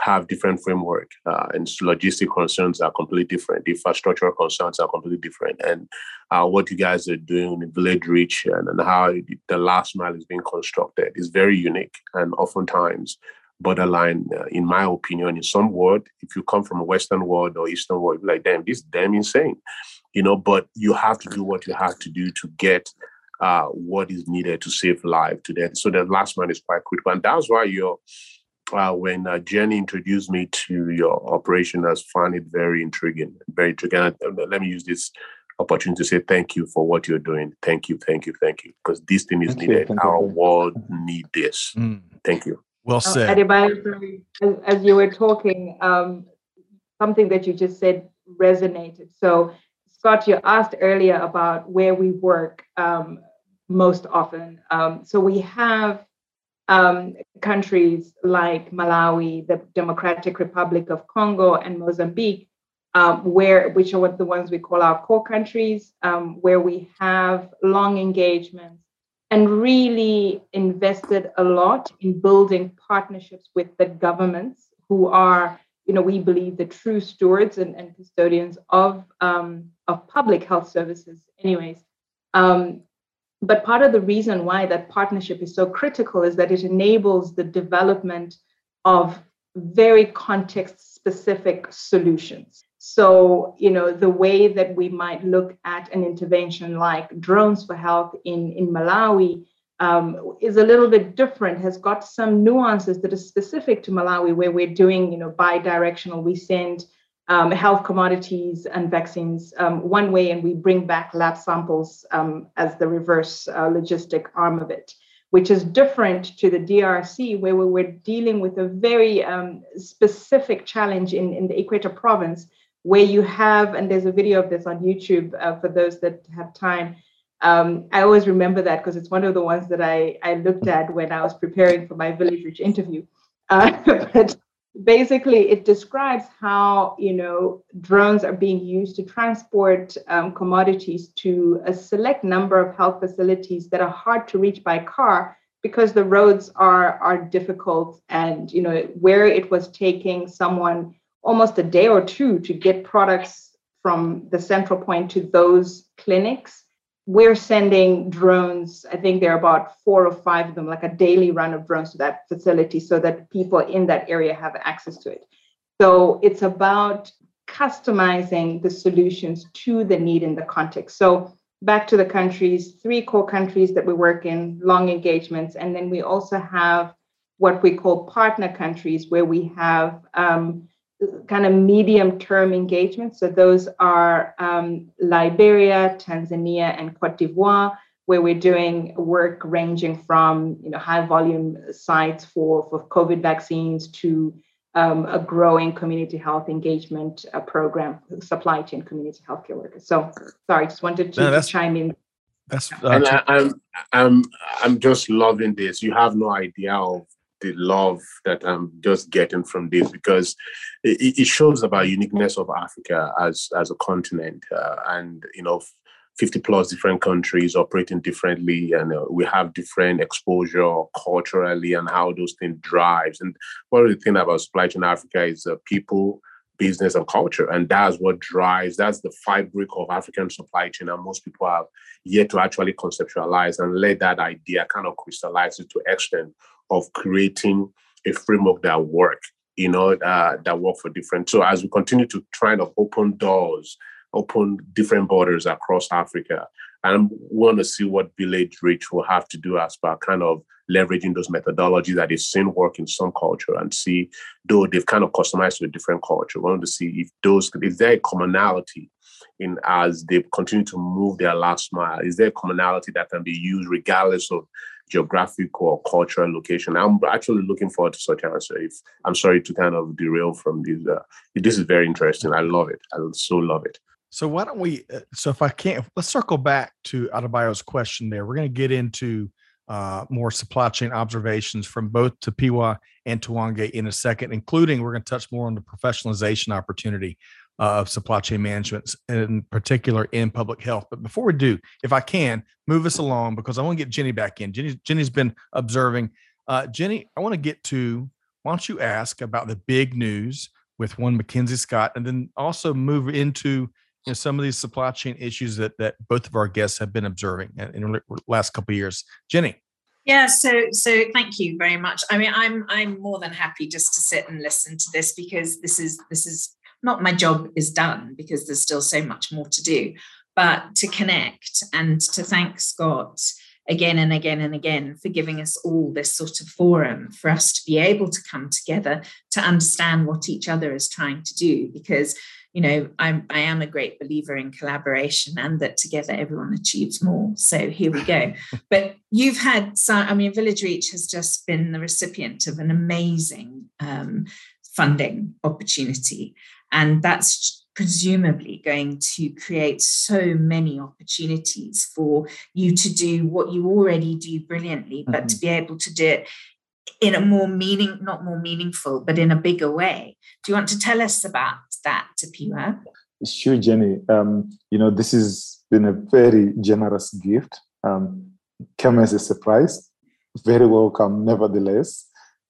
have different framework uh, and logistic concerns are completely different infrastructural concerns are completely different and uh, what you guys are doing in VillageReach and, and how the last mile is being constructed is very unique and oftentimes borderline uh, in my opinion in some world if you come from a western world or eastern world like damn this is damn insane you know but you have to do what you have to do to get uh, what is needed to save life to so the last mile is quite critical and that's why you're uh, when uh, Jenny introduced me to your operation, I found it very intriguing. Very intriguing. Uh, let me use this opportunity to say thank you for what you're doing. Thank you, thank you, thank you. Because this thing is thank needed. You, Our you. world need this. Mm. Thank you. Well uh, said. Adebayo, as, as, you were talking, um, something that you just said resonated. So, Scott, you asked earlier about where we work um, most often. Um, so we have um, countries like Malawi, the Democratic Republic of Congo, and Mozambique, um, where which are what the ones we call our core countries, um, where we have long engagements and really invested a lot in building partnerships with the governments who are, you know, we believe the true stewards and, and custodians of um, of public health services. Anyways, um, but part of the reason why that partnership is so critical is that it enables the development of very context specific solutions. So, you know, the way that we might look at an intervention like drones for health in, in Malawi um, is a little bit different, has got some nuances that are specific to Malawi, where we're doing, you know, bi-directional. We send um, health commodities and vaccines um, one way, and we bring back lab samples um, as the reverse uh, logistic arm of it, which is different to the DRC, where we were dealing with a very um, specific challenge in, in the Equator province, where you have, and there's a video of this on YouTube uh, for those that have time. Um, I always remember that because it's one of the ones that I, I looked at when I was preparing for my VillageReach interview. Uh, but basically it describes how you know drones are being used to transport um, commodities to a select number of health facilities that are hard to reach by car because the roads are are difficult and you know where it was taking someone almost a day or two to get products from the central point to those clinics we're sending drones. I think there are about four or five of them, like a daily run of drones to that facility so that people in that area have access to it. So it's about customizing the solutions to the need in the context. So back to the countries, three core countries that we work in, long engagements. And then we also have what we call partner countries, where we have um, kind of medium term engagement. So those are um, Liberia, Tanzania, and Cote d'Ivoire, where we're doing work ranging from you know high volume sites for, for COVID vaccines to um, a growing community health engagement uh, program, supply chain community healthcare workers. So sorry, I just wanted to, no, chime in. That's uh, and I, I'm I'm I'm just loving this. You have no idea of the love that I'm just getting from this because it, it shows about uniqueness of Africa as as a continent, uh, and you know. 50 plus different countries operating differently and uh, we have different exposure culturally and how those things drives and one of the things about supply chain africa is uh, people business and culture and that's what drives that's the fabric of african supply chain and most people have yet to actually conceptualize and let that idea kind of crystallize it to extent of creating a framework that work, you know, uh, that work for different. So as we continue to try to open doors, open different borders across Africa, and want to see what VillageReach will have to do as part kind of leveraging those methodologies that they've seen work in some culture and see, though they've kind of customized to a different culture, we want to see if those, is there a commonality in as they continue to move their last mile? Is there a commonality that can be used regardless of geographic or cultural location? I'm actually looking forward to such answer. If I'm sorry to kind of derail from this, uh, this is very interesting. I love it. I so love it. So why don't we? Uh, so if I can't, let's circle back to Adebayo's question. There, we're going to get into uh, more supply chain observations from both Tapiwa and Tiwonge in a second, including we're going to touch more on the professionalization opportunity of supply chain management, in particular in public health. But before we do, if I can move us along, because I want to get Jenny back in. Jenny, Jenny's been observing. Uh, Jenny, I want to get to. Why don't you ask about the big news with one MacKenzie Scott, and then also move into you know, some of these supply chain issues that that both of our guests have been observing in the last couple of years. Jenny. Yeah, so so thank you very much. I mean, I'm I'm more than happy just to sit and listen to this because this is this is not my job is done because there's still so much more to do, but to connect and to thank Scott again and again and again for giving us all this sort of forum for us to be able to come together to understand what each other is trying to do because you know I'm, i am a great believer in collaboration and that together everyone achieves more. So here we go. But you've had some i mean VillageReach has just been the recipient of an amazing um, funding opportunity and that's presumably going to create so many opportunities for you to do what you already do brilliantly but mm-hmm. to be able to do it in a more meaning not more meaningful but in a bigger way do you want to tell us about that Tapiwa? Sure, Jenny. Um, you know, this has been a very generous gift. Um, came as a surprise, very welcome, nevertheless.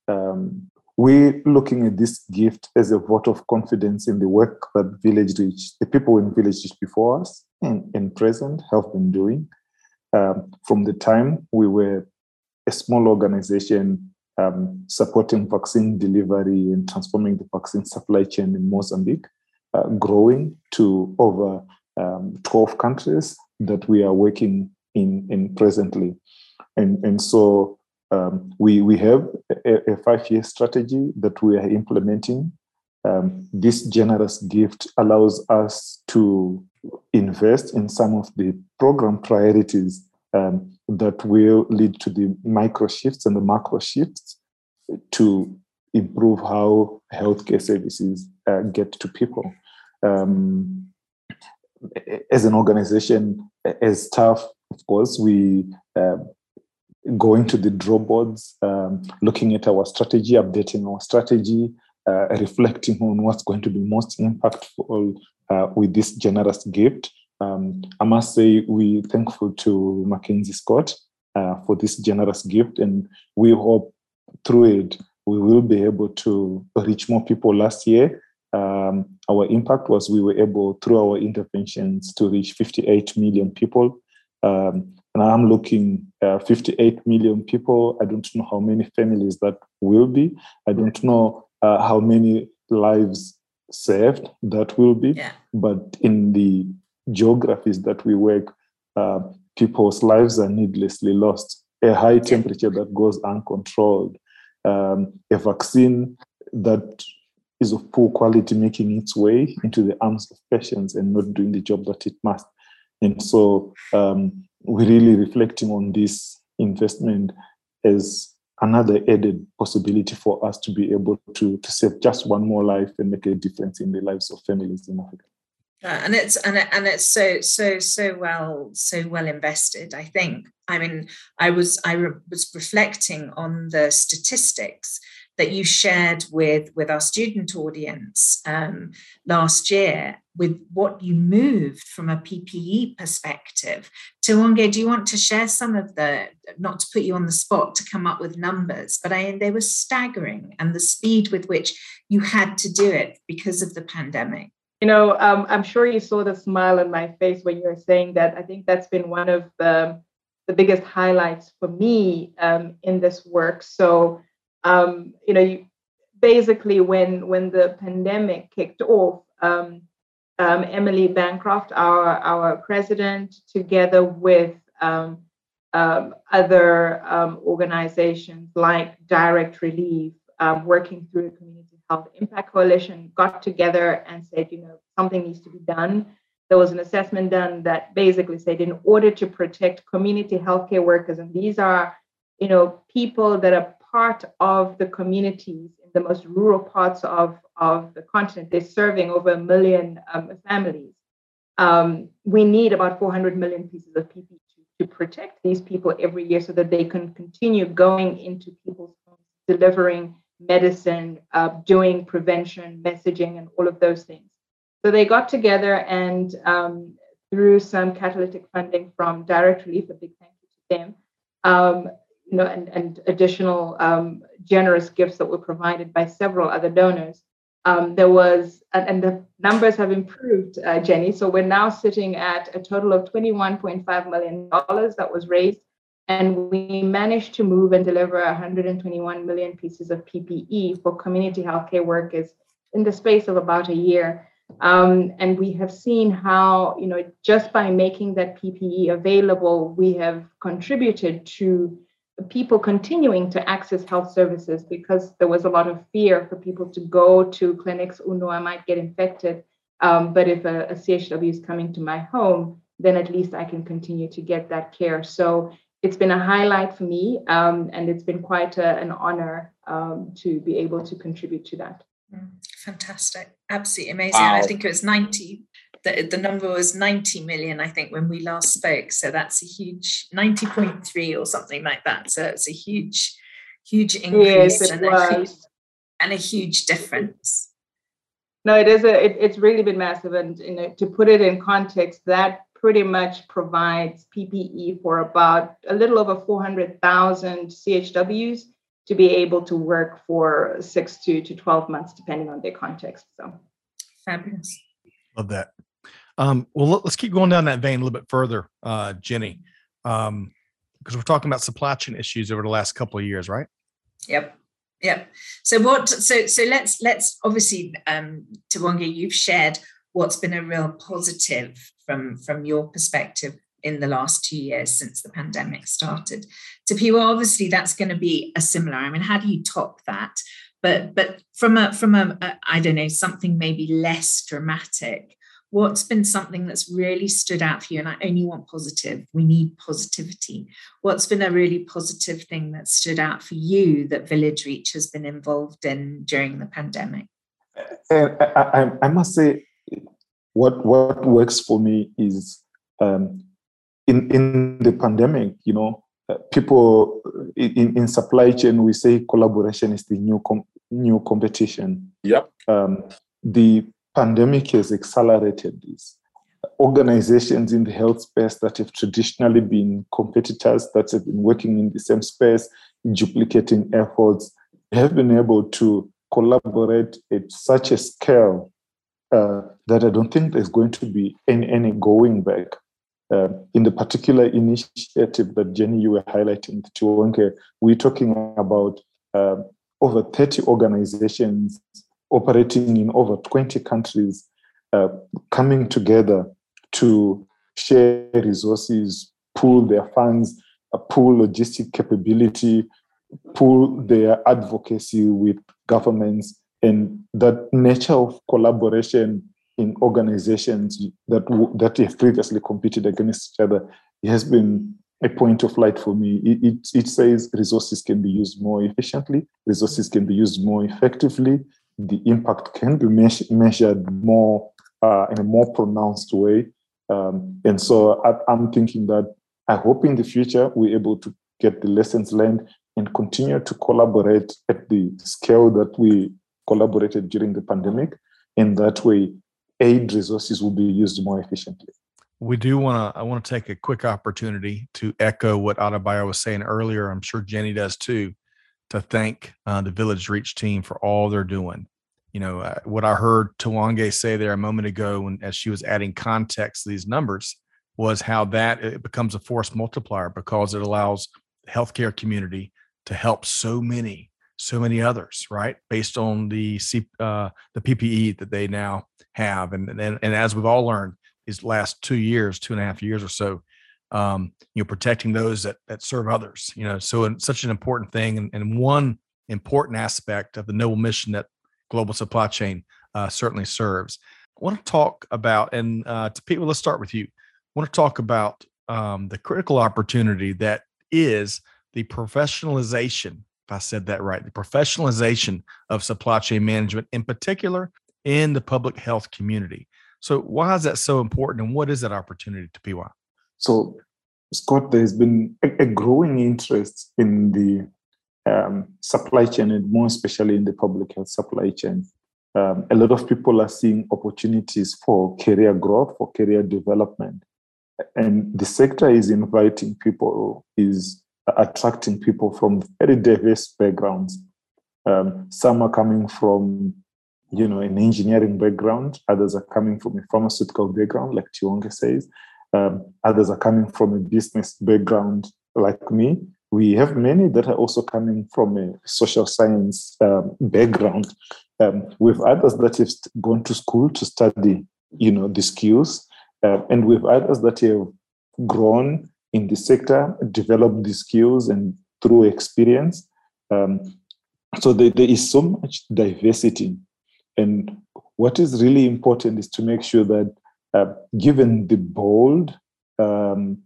Um, we're looking at this gift as a vote of confidence in the work that VillageReach, the people in VillageReach before us and, and present, have been doing. Um, from the time we were a small organization um, supporting vaccine delivery and transforming the vaccine supply chain in Mozambique, uh, growing to over um, 12 countries that we are working in, in presently. And, and so um, we, we have a, a five-year strategy that we are implementing. Um, this generous gift allows us to invest in some of the program priorities um, that will lead to the micro shifts and the macro shifts to improve how healthcare services uh, get to people. Um, as an organization, as staff, of course, we uh, going to the draw boards, um, looking at our strategy, updating our strategy, uh, reflecting on what's going to be most impactful uh, with this generous gift. Um, I must say we're thankful to MacKenzie Scott uh, for this generous gift, and we hope through it we will be able to reach more people. Last year, um, our impact was we were able through our interventions to reach 58 million people. Um, I'm looking uh, 58 million people. I don't know how many families that will be. I don't know uh, how many lives saved that will be. Yeah. But in the geographies that we work, uh, people's lives are needlessly lost. A high temperature that goes uncontrolled, um, a vaccine that is of poor quality making its way into the arms of patients and not doing the job that it must. And so um, we're really reflecting on this investment as another added possibility for us to be able to, to save just one more life and make a difference in the lives of families in Africa. Uh, and it's and, and it's so so so well so well invested i think i mean i was i re- was reflecting on the statistics that you shared with with our student audience um, last year with what you moved from a ppe perspective Tiwonge, do you want to share some of the not to put you on the spot to come up with numbers but i they were staggering and the speed with which you had to do it because of the pandemic you know, um, I'm sure you saw the smile on my face when you were saying that. I think that's been one of the, the biggest highlights for me um, in this work. So, um, you know, you, basically when when the pandemic kicked off, um, um, Emily Bancroft, our our president, together with um, um, other um, organizations like Direct Relief, um, working through the Community Health Impact Coalition, got together and said, you know, something needs to be done. There was an assessment done that basically said, in order to protect community healthcare workers, and these are, you know, people that are part of the communities the most rural parts of, of the continent. They're serving over a million um, families. Um, we need about 400 million pieces of PPE to protect these people every year so that they can continue going into people's homes, delivering medicine, uh, doing prevention, messaging, and all of those things. So they got together and um, through some catalytic funding from Direct Relief, a big thank you to them, um, you know, and, and additional um, generous gifts that were provided by several other donors. Um, there was, and, and, the numbers have improved, uh, Jenny. So we're now sitting at a total of $21.5 million that was raised. And we managed to move and deliver 121 million pieces of PPE for community healthcare workers in the space of about a year. Um, and we have seen how, you know, just by making that PPE available, we have contributed to people continuing to access health services because there was a lot of fear for people to go to clinics. Oh no, I might get infected. Um, but if a, a, CHW is coming to my home, then at least I can continue to get that care. So it's been a highlight for me, um, and it's been quite a, an honor um, to be able to contribute to that. Mm, fantastic, absolutely amazing. Wow. I think it was 90 the, the number was 90 million, I think, when we last spoke. So that's a huge 90.3 or something like that. So it's a huge, huge increase yes, and, a huge, and a huge difference. No, it is a it, it's really been massive. And you know, to put it in context, that pretty much provides PPE for about a little over 400,000 CHWs to be able to work for six to, to 12 months, depending on their context. So fabulous. Love that. Um, well, let's keep going down that vein a little bit further, uh, Jenny, um, because we're talking about supply chain issues over the last couple of years, right? Yep. Yep. So what? So so let's let's obviously, um, Tiwonge, you've shared what's been a real positive from from your perspective in the last two years since the pandemic started. To people, obviously, that's going to be a similar. I mean, how do you top that? But but from a from a, a I don't know something maybe less dramatic what's been something that's really stood out for you? And i only want positive. We need positivity. What's been a really positive thing that stood out for you that VillageReach has been involved in during the pandemic? And I, I, must say what what works for me is um, in in the pandemic you know uh, people in, in supply chain we say collaboration is the new com- new competition. Yep. Um, the pandemic has accelerated this. Organizations in the health space that have traditionally been competitors that have been working in the same space, duplicating efforts, have been able to collaborate at such a scale uh, that I don't think there's going to be any, any going back. Uh, in the particular initiative that Jenny, you were highlighting, Tiwonge, we're talking about uh, over 30 organizations operating in over 20 countries, uh, coming together to share resources, pool their funds, uh, pool logistic capability, pool their advocacy with governments, and that nature of collaboration in organizations that that have previously competed against each other has been a point of light for me. It, it, it says resources can be used more efficiently, resources can be used more effectively, the impact can be measured more uh, in a more pronounced way. Um, and so I, am thinking that I hope in the future we're able to get the lessons learned and continue to collaborate at the scale that we collaborated during the pandemic. And that way, aid resources will be used more efficiently. We do want to. I want to take a quick opportunity to echo what Adebayo was saying earlier. I'm sure Jenny does too to thank uh, the VillageReach team for all they're doing. You know, uh, what I heard Tiwonge say there a moment ago, when as she was adding context to these numbers, was how that it becomes a force multiplier because it allows the healthcare community to help so many, so many others, right? Based on the C, uh, the PPE that they now have, and and and as we've all learned these last two years, two and a half years or so, um, you know, protecting those that that serve others. You know, so it's such an important thing, and, and one important aspect of the noble mission that global supply chain uh, certainly serves. I want to talk about, and uh, to people, let's start with you. I want to talk about um, the critical opportunity that is the professionalization. If I said that right, the professionalization of supply chain management, in particular in the public health community. So, why is that so important, and what is that opportunity to PY? So, Scott, there's been a, a growing interest in the um, supply chain, and more especially in the public health supply chain. Um, a lot of people are seeing opportunities for career growth, for career development, and the sector is inviting people, is attracting people from very diverse backgrounds. Um, some are coming from you know, an engineering background. Others are coming from a pharmaceutical background, like Tiwonge says. Um, others are coming from a business background, like me. We have many that are also coming from a social science um, background. Um, with others that have gone to school to study, you know, the skills, uh, and with others that have grown in the sector, developed the skills, and through experience. Um, so there, there is so much diversity and what is really important is to make sure that, uh, given the bold um,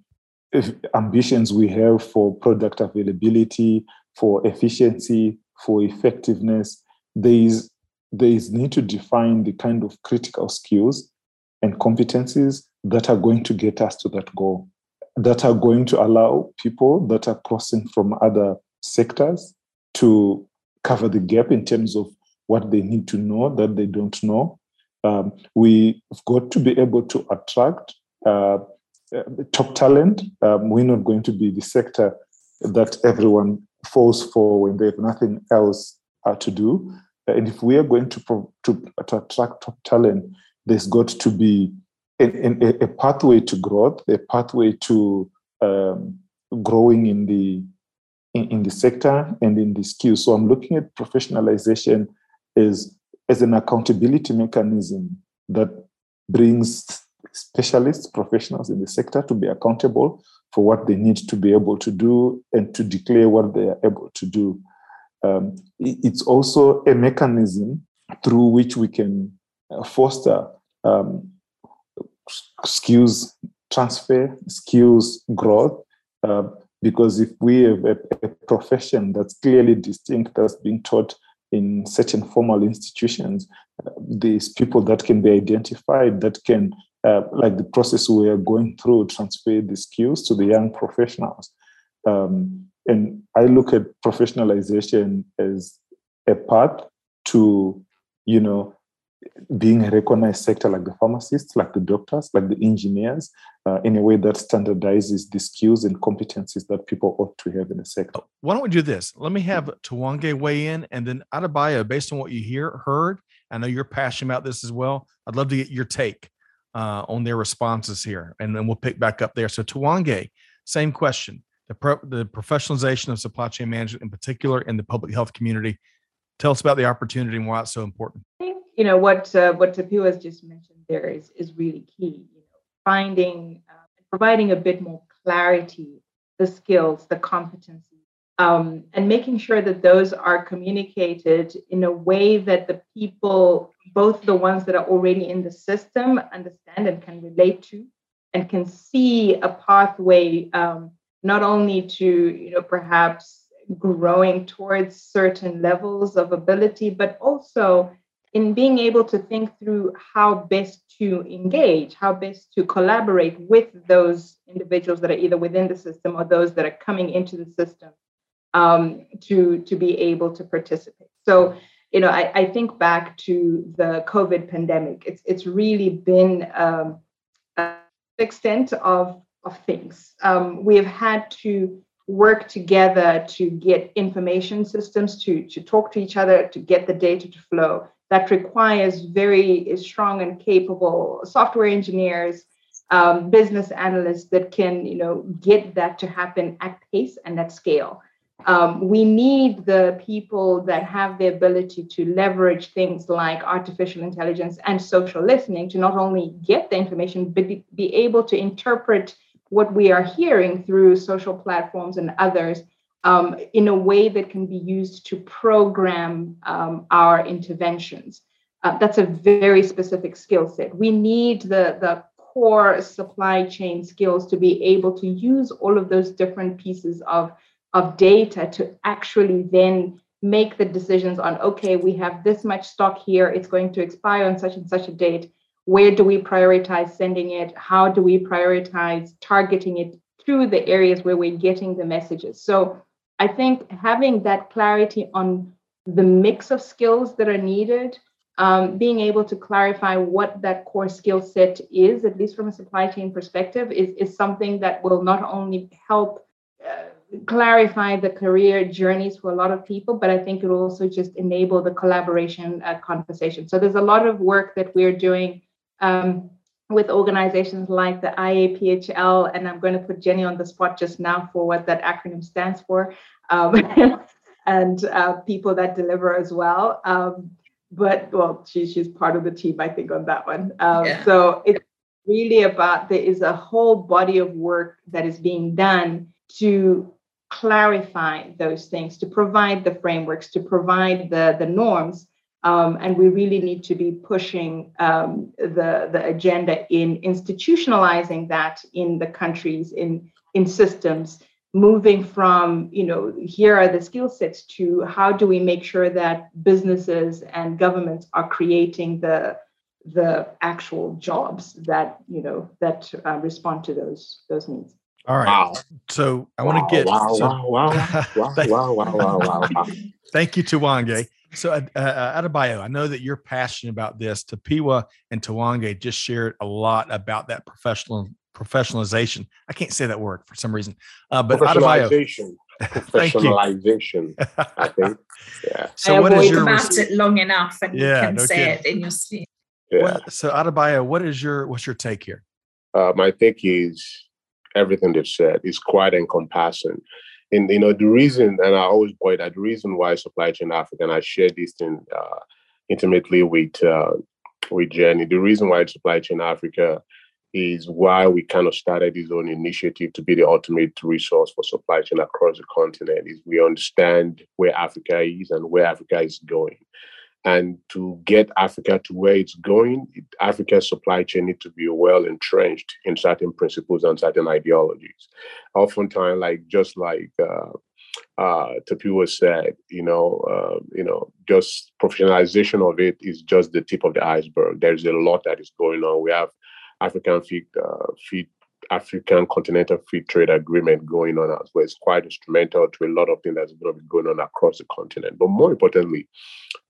ambitions we have for product availability, for efficiency, for effectiveness, there is there is need to define the kind of critical skills and competencies that are going to get us to that goal, that are going to allow people that are crossing from other sectors to cover the gap in terms of what they need to know that they don't know. Um, we've got to be able to attract uh, top talent. Um, we're not going to be the sector that everyone falls for when they have nothing else uh, to do. And if we are going to, pro- to, to, attract top talent, there's got to be a, pathway to growth, a pathway to um, growing in the in, in, the sector and in the skills. So I'm looking at professionalization is as an accountability mechanism that brings specialists, professionals in the sector to be accountable for what they need to be able to do and to declare what they are able to do. Um, it's also a mechanism through which we can uh, foster um, skills transfer, skills growth. Uh, because if we have a, a, profession that's clearly distinct, that's being taught in certain formal institutions, uh, these people that can be identified, that can, uh, like the process we are going through, transfer the skills to the young professionals. Um, and I look at professionalization as a path to, you know, being a recognized sector like the pharmacists, like the doctors, like the engineers, uh, in a way that standardizes the skills and competencies that people ought to have in the sector. Why don't we do this? Let me have Tiwonge weigh in, and then Adebayo, based on what you hear heard, I know you're passionate about this as well. I'd love to get your take uh, on their responses here, and then we'll pick back up there. So Tiwonge, same question: the pro- the professionalization of supply chain management, in particular in the public health community. Tell us about the opportunity and why it's so important I think you know what uh, what Tapiwa has just mentioned there is is really key. You know, finding uh, providing a bit more clarity, the skills, the competencies, um, and making sure that those are communicated in a way that the people, both the ones that are already in the system, understand and can relate to, and can see a pathway um, not only to you know perhaps growing towards certain levels of ability, but also in being able to think through how best to engage, how best to collaborate with those individuals that are either within the system or those that are coming into the system um, to, to be able to participate. So, you know, I, I think back to the COVID pandemic. It's it's really been um, an extent of of things. Um, we have had to work together to get information systems to to talk to each other, to get the data to flow that requires very strong and capable software engineers, um, business analysts that can, you know, get that to happen at pace and at scale. Um, we need the people that have the ability to leverage things like artificial intelligence and social listening to not only get the information, but be, be able to interpret what we are hearing through social platforms and others um, in a way that can be used to program um, our interventions. Uh, that's a very specific skill set. We need the, the core supply chain skills to be able to use all of those different pieces of, of data to actually then make the decisions on okay, we have this much stock here, it's going to expire on such and such a date. Where do we prioritize sending it? How do we prioritize targeting it through the areas where we're getting the messages? So I think having that clarity on the mix of skills that are needed, um, being able to clarify what that core skill set is, at least from a supply chain perspective, is, is something that will not only help clarify the career journeys for a lot of people, but I think it will also just enable the collaboration uh, conversation. So there's a lot of work that we're doing um, with organizations like the IAPHL, and I'm going to put Jenny on the spot just now for what that acronym stands for, um, and uh, people that deliver as well. Um, but well, she, she's part of the team, I think, on that one. Um, yeah. So it's really about there is a whole body of work that is being done to clarify those things, to provide the frameworks, to provide the, the norms um, and we really need to be pushing um, the, the agenda in institutionalizing that in the countries, in, in systems, moving from, you know, here are the skill sets to how do we make sure that businesses and governments are creating the, the actual jobs that, you know, that uh, respond to those, those needs. All right. Wow. So I want to get. Wow, so, wow, wow, wow, wow, wow, wow, wow. Thank you, Tawange. So, uh, uh, uh bio, I know that you're passionate about this. Tapiwa and Tawange just shared a lot about that professional professionalization. I can't say that word for some reason, uh, but professionalization. professionalization. I think. Yeah. So I what is your about it long enough, and yeah, you can no say kidding. it in your sleep. Yeah. What, so bio what is your what's your take here? Uh, my take is everything they've said is quite encompassing and you know the reason, and I always point out the reason why supply chain Africa, and I share this thing uh, intimately with uh, with Jenny. The reason why supply chain Africa is why we kind of started this own initiative to be the ultimate resource for supply chain across the continent. Is we understand where Africa is and where Africa is going. And to get Africa to where it's going, Africa's supply chain needs to be well entrenched in certain principles and certain ideologies. Oftentimes, like just like uh, uh, Tapiwa said, you know, uh, you know, just professionalization of it is just the tip of the iceberg. There's a lot that is going on. We have African feed, uh, feed African Continental Free Trade Agreement going on as well. It's quite instrumental to a lot of things that's going to be going on across the continent. But more importantly,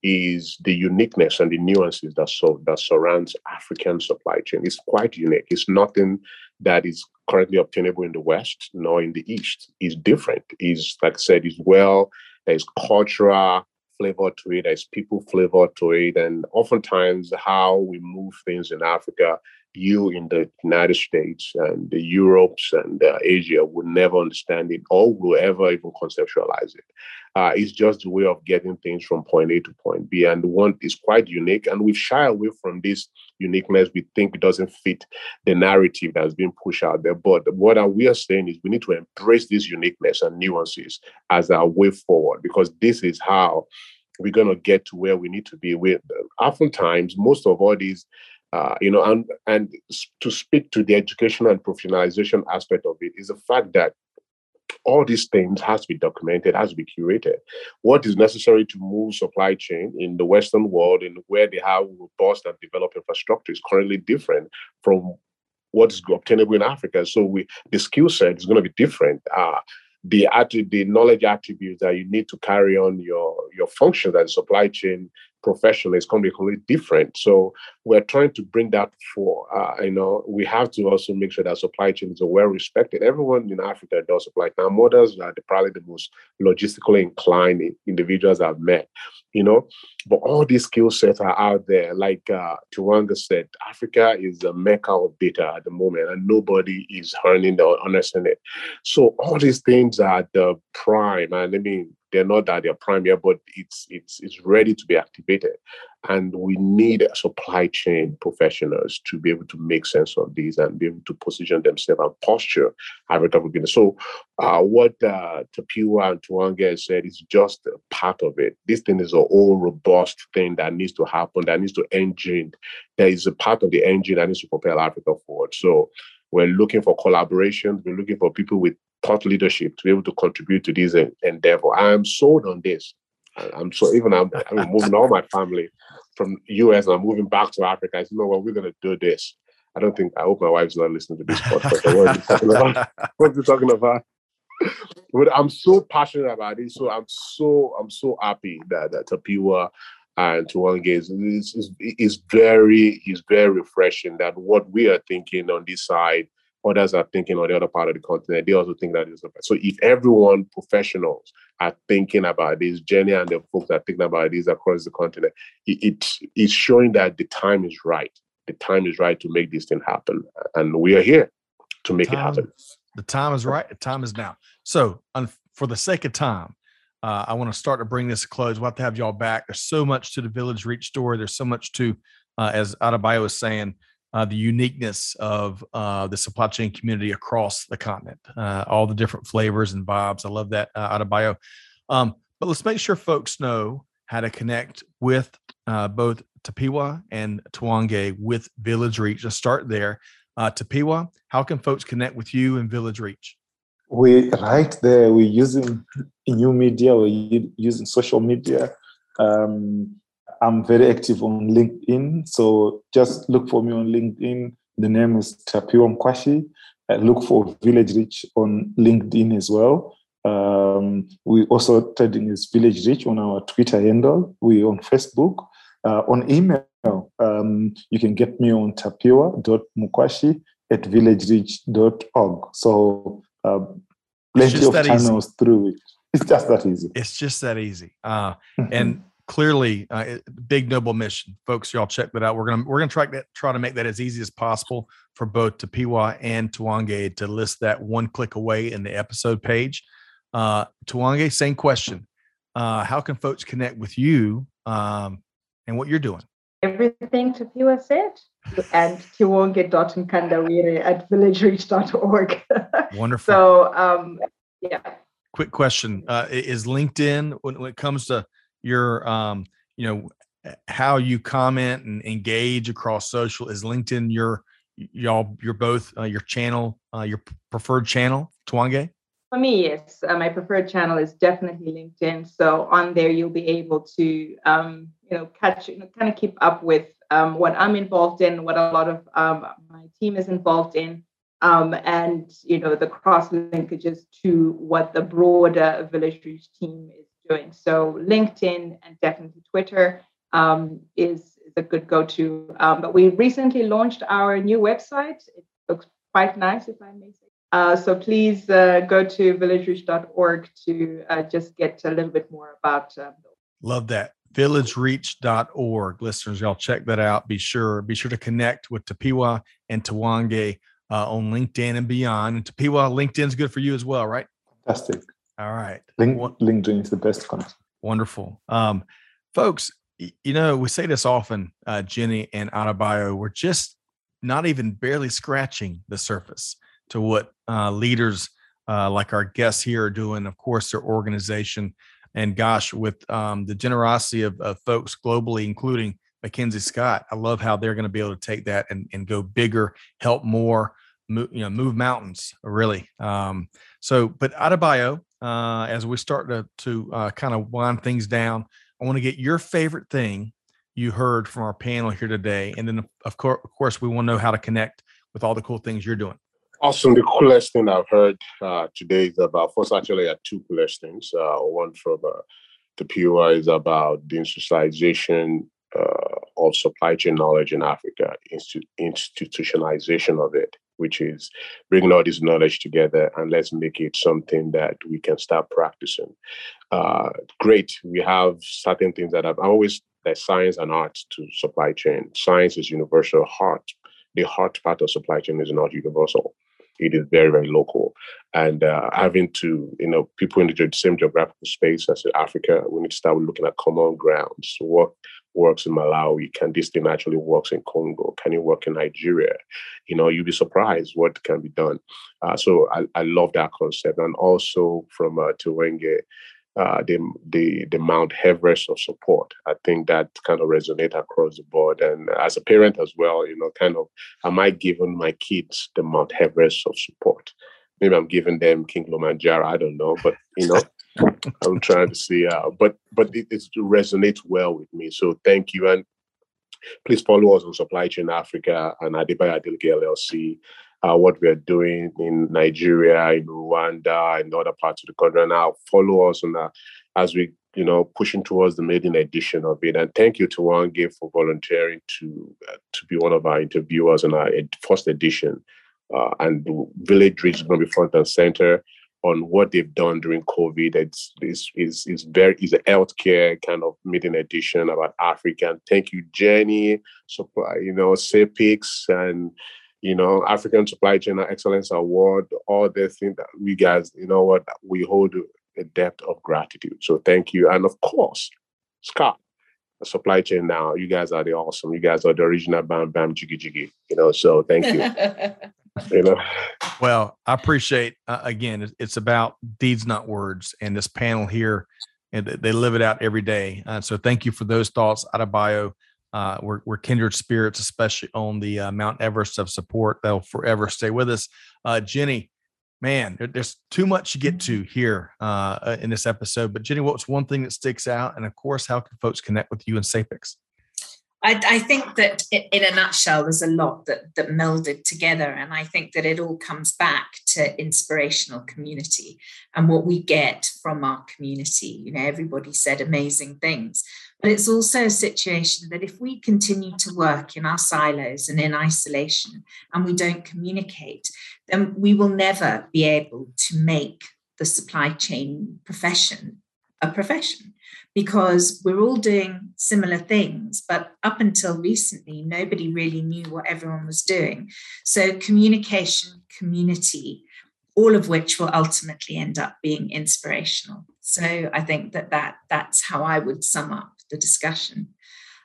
is the uniqueness and the nuances that so that surrounds African supply chain. It's quite unique. It's nothing that is currently obtainable in the West nor in the East. It's different. Is like I said, is well. There's cultural flavor to it. There's people flavor to it, and oftentimes how we move things in Africa you in the United States and the Europes and uh, Asia would never understand it or will ever even conceptualize it. Uh, it's just a way of getting things from point A to point B. And one is quite unique. And we shy away from this uniqueness. We think it doesn't fit the narrative that's being pushed out there. But what we are saying is we need to embrace this uniqueness and nuances as our way forward because this is how we're going to get to where we need to be. With oftentimes, most of all these uh, you know, and and to speak to the education and professionalization aspect of it is the fact that all these things has to be documented, has to be curated. What is necessary to move supply chain in the Western world and where they have robust and developed infrastructure is currently different from what is obtainable in Africa. So we the skill set is going to be different. Uh, the the knowledge attributes that you need to carry on your your functions as supply chain professional is going to be completely different. So we're trying to bring that for, uh, you know, we have to also make sure that supply chains are well respected. Everyone in Africa does supply. Now, mothers are probably the most logistically inclined individuals I've met, you know, but all these skill sets are out there. Like uh, Tiwonge said, Africa is a mecca of data at the moment, and nobody is earning or understanding it. So all these things are the prime, and I mean, they're not at their prime yet, but it's it's it's ready to be activated. And we need supply chain professionals to be able to make sense of these and be able to position themselves and posture business. So, uh, what uh, Tapiwa and Tuange said is just a part of it. This thing is a whole robust thing that needs to happen, that needs to engine. There is a part of the engine that needs to propel Africa forward. So, we're looking for collaborations. We're looking for people with thought leadership to be able to contribute to this endeavor. I am sold on this. I'm so even I'm, I'm moving all my family from US and I'm moving back to Africa. I said, no, well, we're gonna do this. I don't think I hope my wife's not listening to this podcast. what are you talking about? What are you talking about? but I'm so passionate about it. So I'm so I'm so happy that that Tapiwa and Tuange is, is, is very is very refreshing that what we are thinking on this side others are thinking on the other part of the continent, they also think that is so. If everyone professionals are thinking about this, Jenny and the folks are thinking about this across the continent, it, it's showing that the time is right. The time is right to make this thing happen, and we are here to make time, it happen. The time is right. The time is now. So, for the sake of time, uh, I want to start to bring this to close. We'll have to have y'all back. There's so much to the VillageReach story. There's so much to, uh, as Adebayo was saying, uh, the uniqueness of uh, the supply chain community across the continent, uh, all the different flavors and vibes. I love that uh, Adebayo. Um, but let's make sure folks know how to connect with uh, both Tapiwa and Tuange with VillageReach. Let's start there. Uh, Tapiwa, how can folks connect with you and VillageReach? We right there. We're using new media. We're using social media. Um, I'm very active on LinkedIn. So just look for me on LinkedIn. The name is Tapiwa Mkwashi. Uh, look for VillageReach on LinkedIn as well. Um, we also trading is VillageReach on our Twitter handle. We on Facebook. Uh, on email, um, you can get me on tapiwa.mukwashi at villagereach.org. So uh, plenty of channels easy. through it. It's just that easy. It's just that easy. Uh, and clearly uh, big noble mission. Folks y'all check that out. We're gonna we're gonna try that try to make that as easy as possible for both Tapiwa and Tuange to list that one click away in the episode page. Uh Tuange same question. Uh how can folks connect with you um and what you're doing? Everything Tapiwa said and tiwonge.nkandawire at villagereach.org wonderful. So um yeah. Quick question. Uh is linkedin when, when it comes to your um, you know how you comment and engage across social is linkedin your y'all you're both uh, your channel uh, your preferred channel Tuange for me yes uh, my preferred channel is definitely linkedin so on there you'll be able to um, you know catch you know, kind of keep up with um, what i'm involved in what a lot of um, my team is involved in um, and you know the cross linkages to what the broader VillageReach team is doing. So LinkedIn and definitely Twitter um, is, is a good go-to. Um, but we recently launched our new website. It looks quite nice, if I may say. Uh, so please uh, go to villagereach.org to uh, just get a little bit more about. Um, Love that villagereach.org listeners y'all check that out be sure be sure to connect with tapiwa and Tuange uh, on linkedin and beyond and tapiwa linkedin's good for you as well right fantastic all right. Link, LinkedIn is the best content. Wonderful. Um, folks, you know, we say this often, uh, Jenny and Adebayo, we're just not even barely scratching the surface to what uh, leaders uh, like our guests here are doing. Of course, their organization. And gosh, with um, the generosity of, of, folks globally, including MacKenzie Scott, I love how they're going to be able to take that and, and go bigger, help more, move, you know, move mountains, really. Um, so, but Adebayo, uh, as we start to, to uh, kind of wind things down, I want to get your favorite thing you heard from our panel here today. And then, of course, of course we want to know how to connect with all the cool things you're doing. Awesome. The coolest thing I've heard uh, today is about, first, actually, I had two coolest things. Uh, one from uh, Tapiwa is about the institutionalization uh, of supply chain knowledge in Africa, institu- institutionalization of it which is bringing all this knowledge together and let's make it something that we can start practicing. Uh, great. We have certain things that I've always there's science and art to supply chain. Science is universal. Heart, the heart part of supply chain is not universal. it is very, very local. And uh, having to, you know, people in the same geographical space as Africa, we need to start looking at common grounds. What works in Malawi? Can this thing actually works in Congo? Can it work in Nigeria? You know, you'll be surprised what can be done. Uh, so I, I love that concept. And also from uh, Tiwenge, uh, the, the the Mount Everest of support. I think that kind of resonate across the board. And as a parent as well, you know, kind of, am I giving my kids the Mount Everest of support? Maybe I'm giving them King Kilimanjaro. I don't know, but you know, I'm trying to see. Uh, but but it, it resonates well with me. So thank you, and please follow us on Supply Chain Africa and Adebayo Adeleke LLC uh, what we are doing in Nigeria, in Rwanda, and other parts of the country. And now follow us on that as we, you know, pushing towards the maiden edition of it. And thank you to Wange for volunteering to uh, to be one of our interviewers on our first edition. Uh, and VillageReach is going to be front and center on what they've done during COVID. It's is is is very is a healthcare kind of meeting edition about Africa. And thank you, Jenny, so you know, SAPICS and you know, African Supply Chain Excellence Award, all the things that we guys, you know what, we hold a depth of gratitude. So thank you. And of course, Scott, supply chain now. You guys are the awesome. You guys are the original bam bam jiggy jiggy. You know, so thank you. you know. Well, I appreciate uh, again. It's about deeds, not words, and this panel here, and they live it out every day. Uh, so thank you for those thoughts, Adebayo. Uh, we're, we're kindred spirits, especially on the uh, Mount Everest of support. They'll forever stay with us. Uh, Jenny, man, there, there's too much to get to here uh, uh, in this episode. But Jenny, what's one thing that sticks out? And of course, how can folks connect with you and SAPICS? I, I, think that in a nutshell, there's a lot that, that melded together. And I think that it all comes back to inspirational community and what we get from our community. You know, everybody said amazing things, but it's also a situation that if we continue to work in our silos and in isolation and we don't communicate, then we will never be able to make the supply chain profession a profession because we're all doing similar things. But up until recently, nobody really knew what everyone was doing. So, communication, community, all of which will ultimately end up being inspirational. So, I think that, that that's how I would sum up the discussion.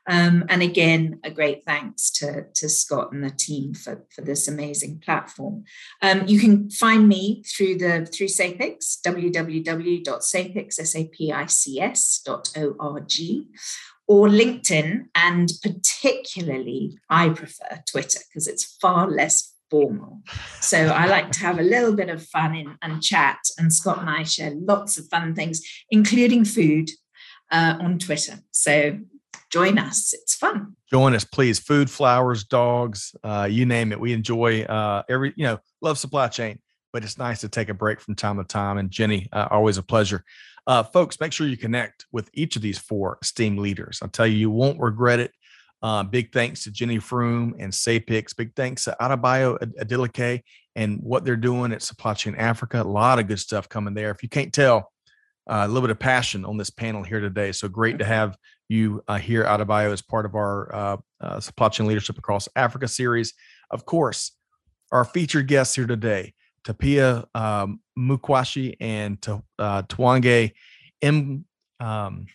Um, and again, a great thanks to, to Scott and the team for, for this amazing platform. Um, you can find me through the through SAPICS, www.sapics.org, or LinkedIn, and particularly I prefer Twitter because it's far less formal. So I like to have a little bit of fun in, and chat. And Scott and I share lots of fun things, including food, uh, on Twitter. So join us. It's fun. Join us, please. Food, flowers, dogs, uh, you name it. We enjoy uh, every, you know, love supply chain, but it's nice to take a break from time to time. And Jenny, uh, always a pleasure. Uh, folks, make sure you connect with each of these four esteemed leaders. I'll tell you, you won't regret it. Uh, big thanks to Jenny Froome and SAPICS. Big thanks to Adebayo Adeleke and what they're doing at Supply Chain Africa. A lot of good stuff coming there. If you can't tell, uh, a little bit of passion on this panel here today. So great to have you uh, here Adebayo as part of our uh, uh, supply chain leadership across Africa series. Of course, our featured guests here today, Tapia um, Mukwashi and T- uh, Twange M. Um,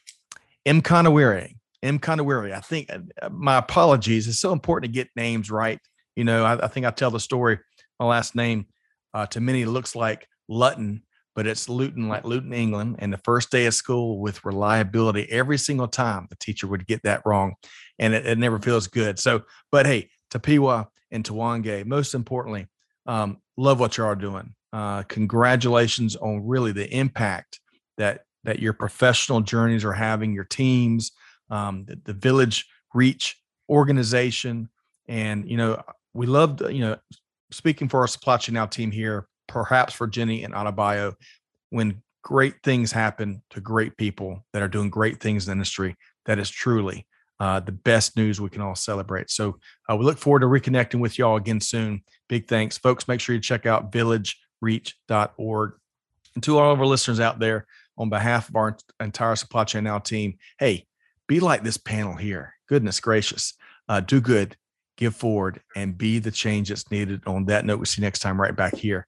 M. Kanawere. M. Kanawere. I think uh, my apologies. It's so important to get names right. You know, I, I think I tell the story. My last name uh, to many looks like Lutton, but it's Luton, like Luton, England. And the first day of school with reliability, every single time the teacher would get that wrong. And it, it never feels good. So, but hey, Tapiwa and Twange, most importantly, um, love what you are doing. Uh, congratulations on really the impact that that your professional journeys are having, your teams, um, the, the village reach organization. And, you know, we love, you know, speaking for our supply chain now team here, perhaps for Jenny and Adebayo, when great things happen to great people that are doing great things in the industry, that is truly uh, the best news we can all celebrate. So uh, we look forward to reconnecting with y'all again soon. Big thanks, folks. Make sure you check out villagereach.org. And to all of our listeners out there, on behalf of our entire Supply Chain Now team, hey, be like this panel here. Goodness gracious. Uh, do good give forward, and be the change that's needed. On that note, we'll see you next time right back here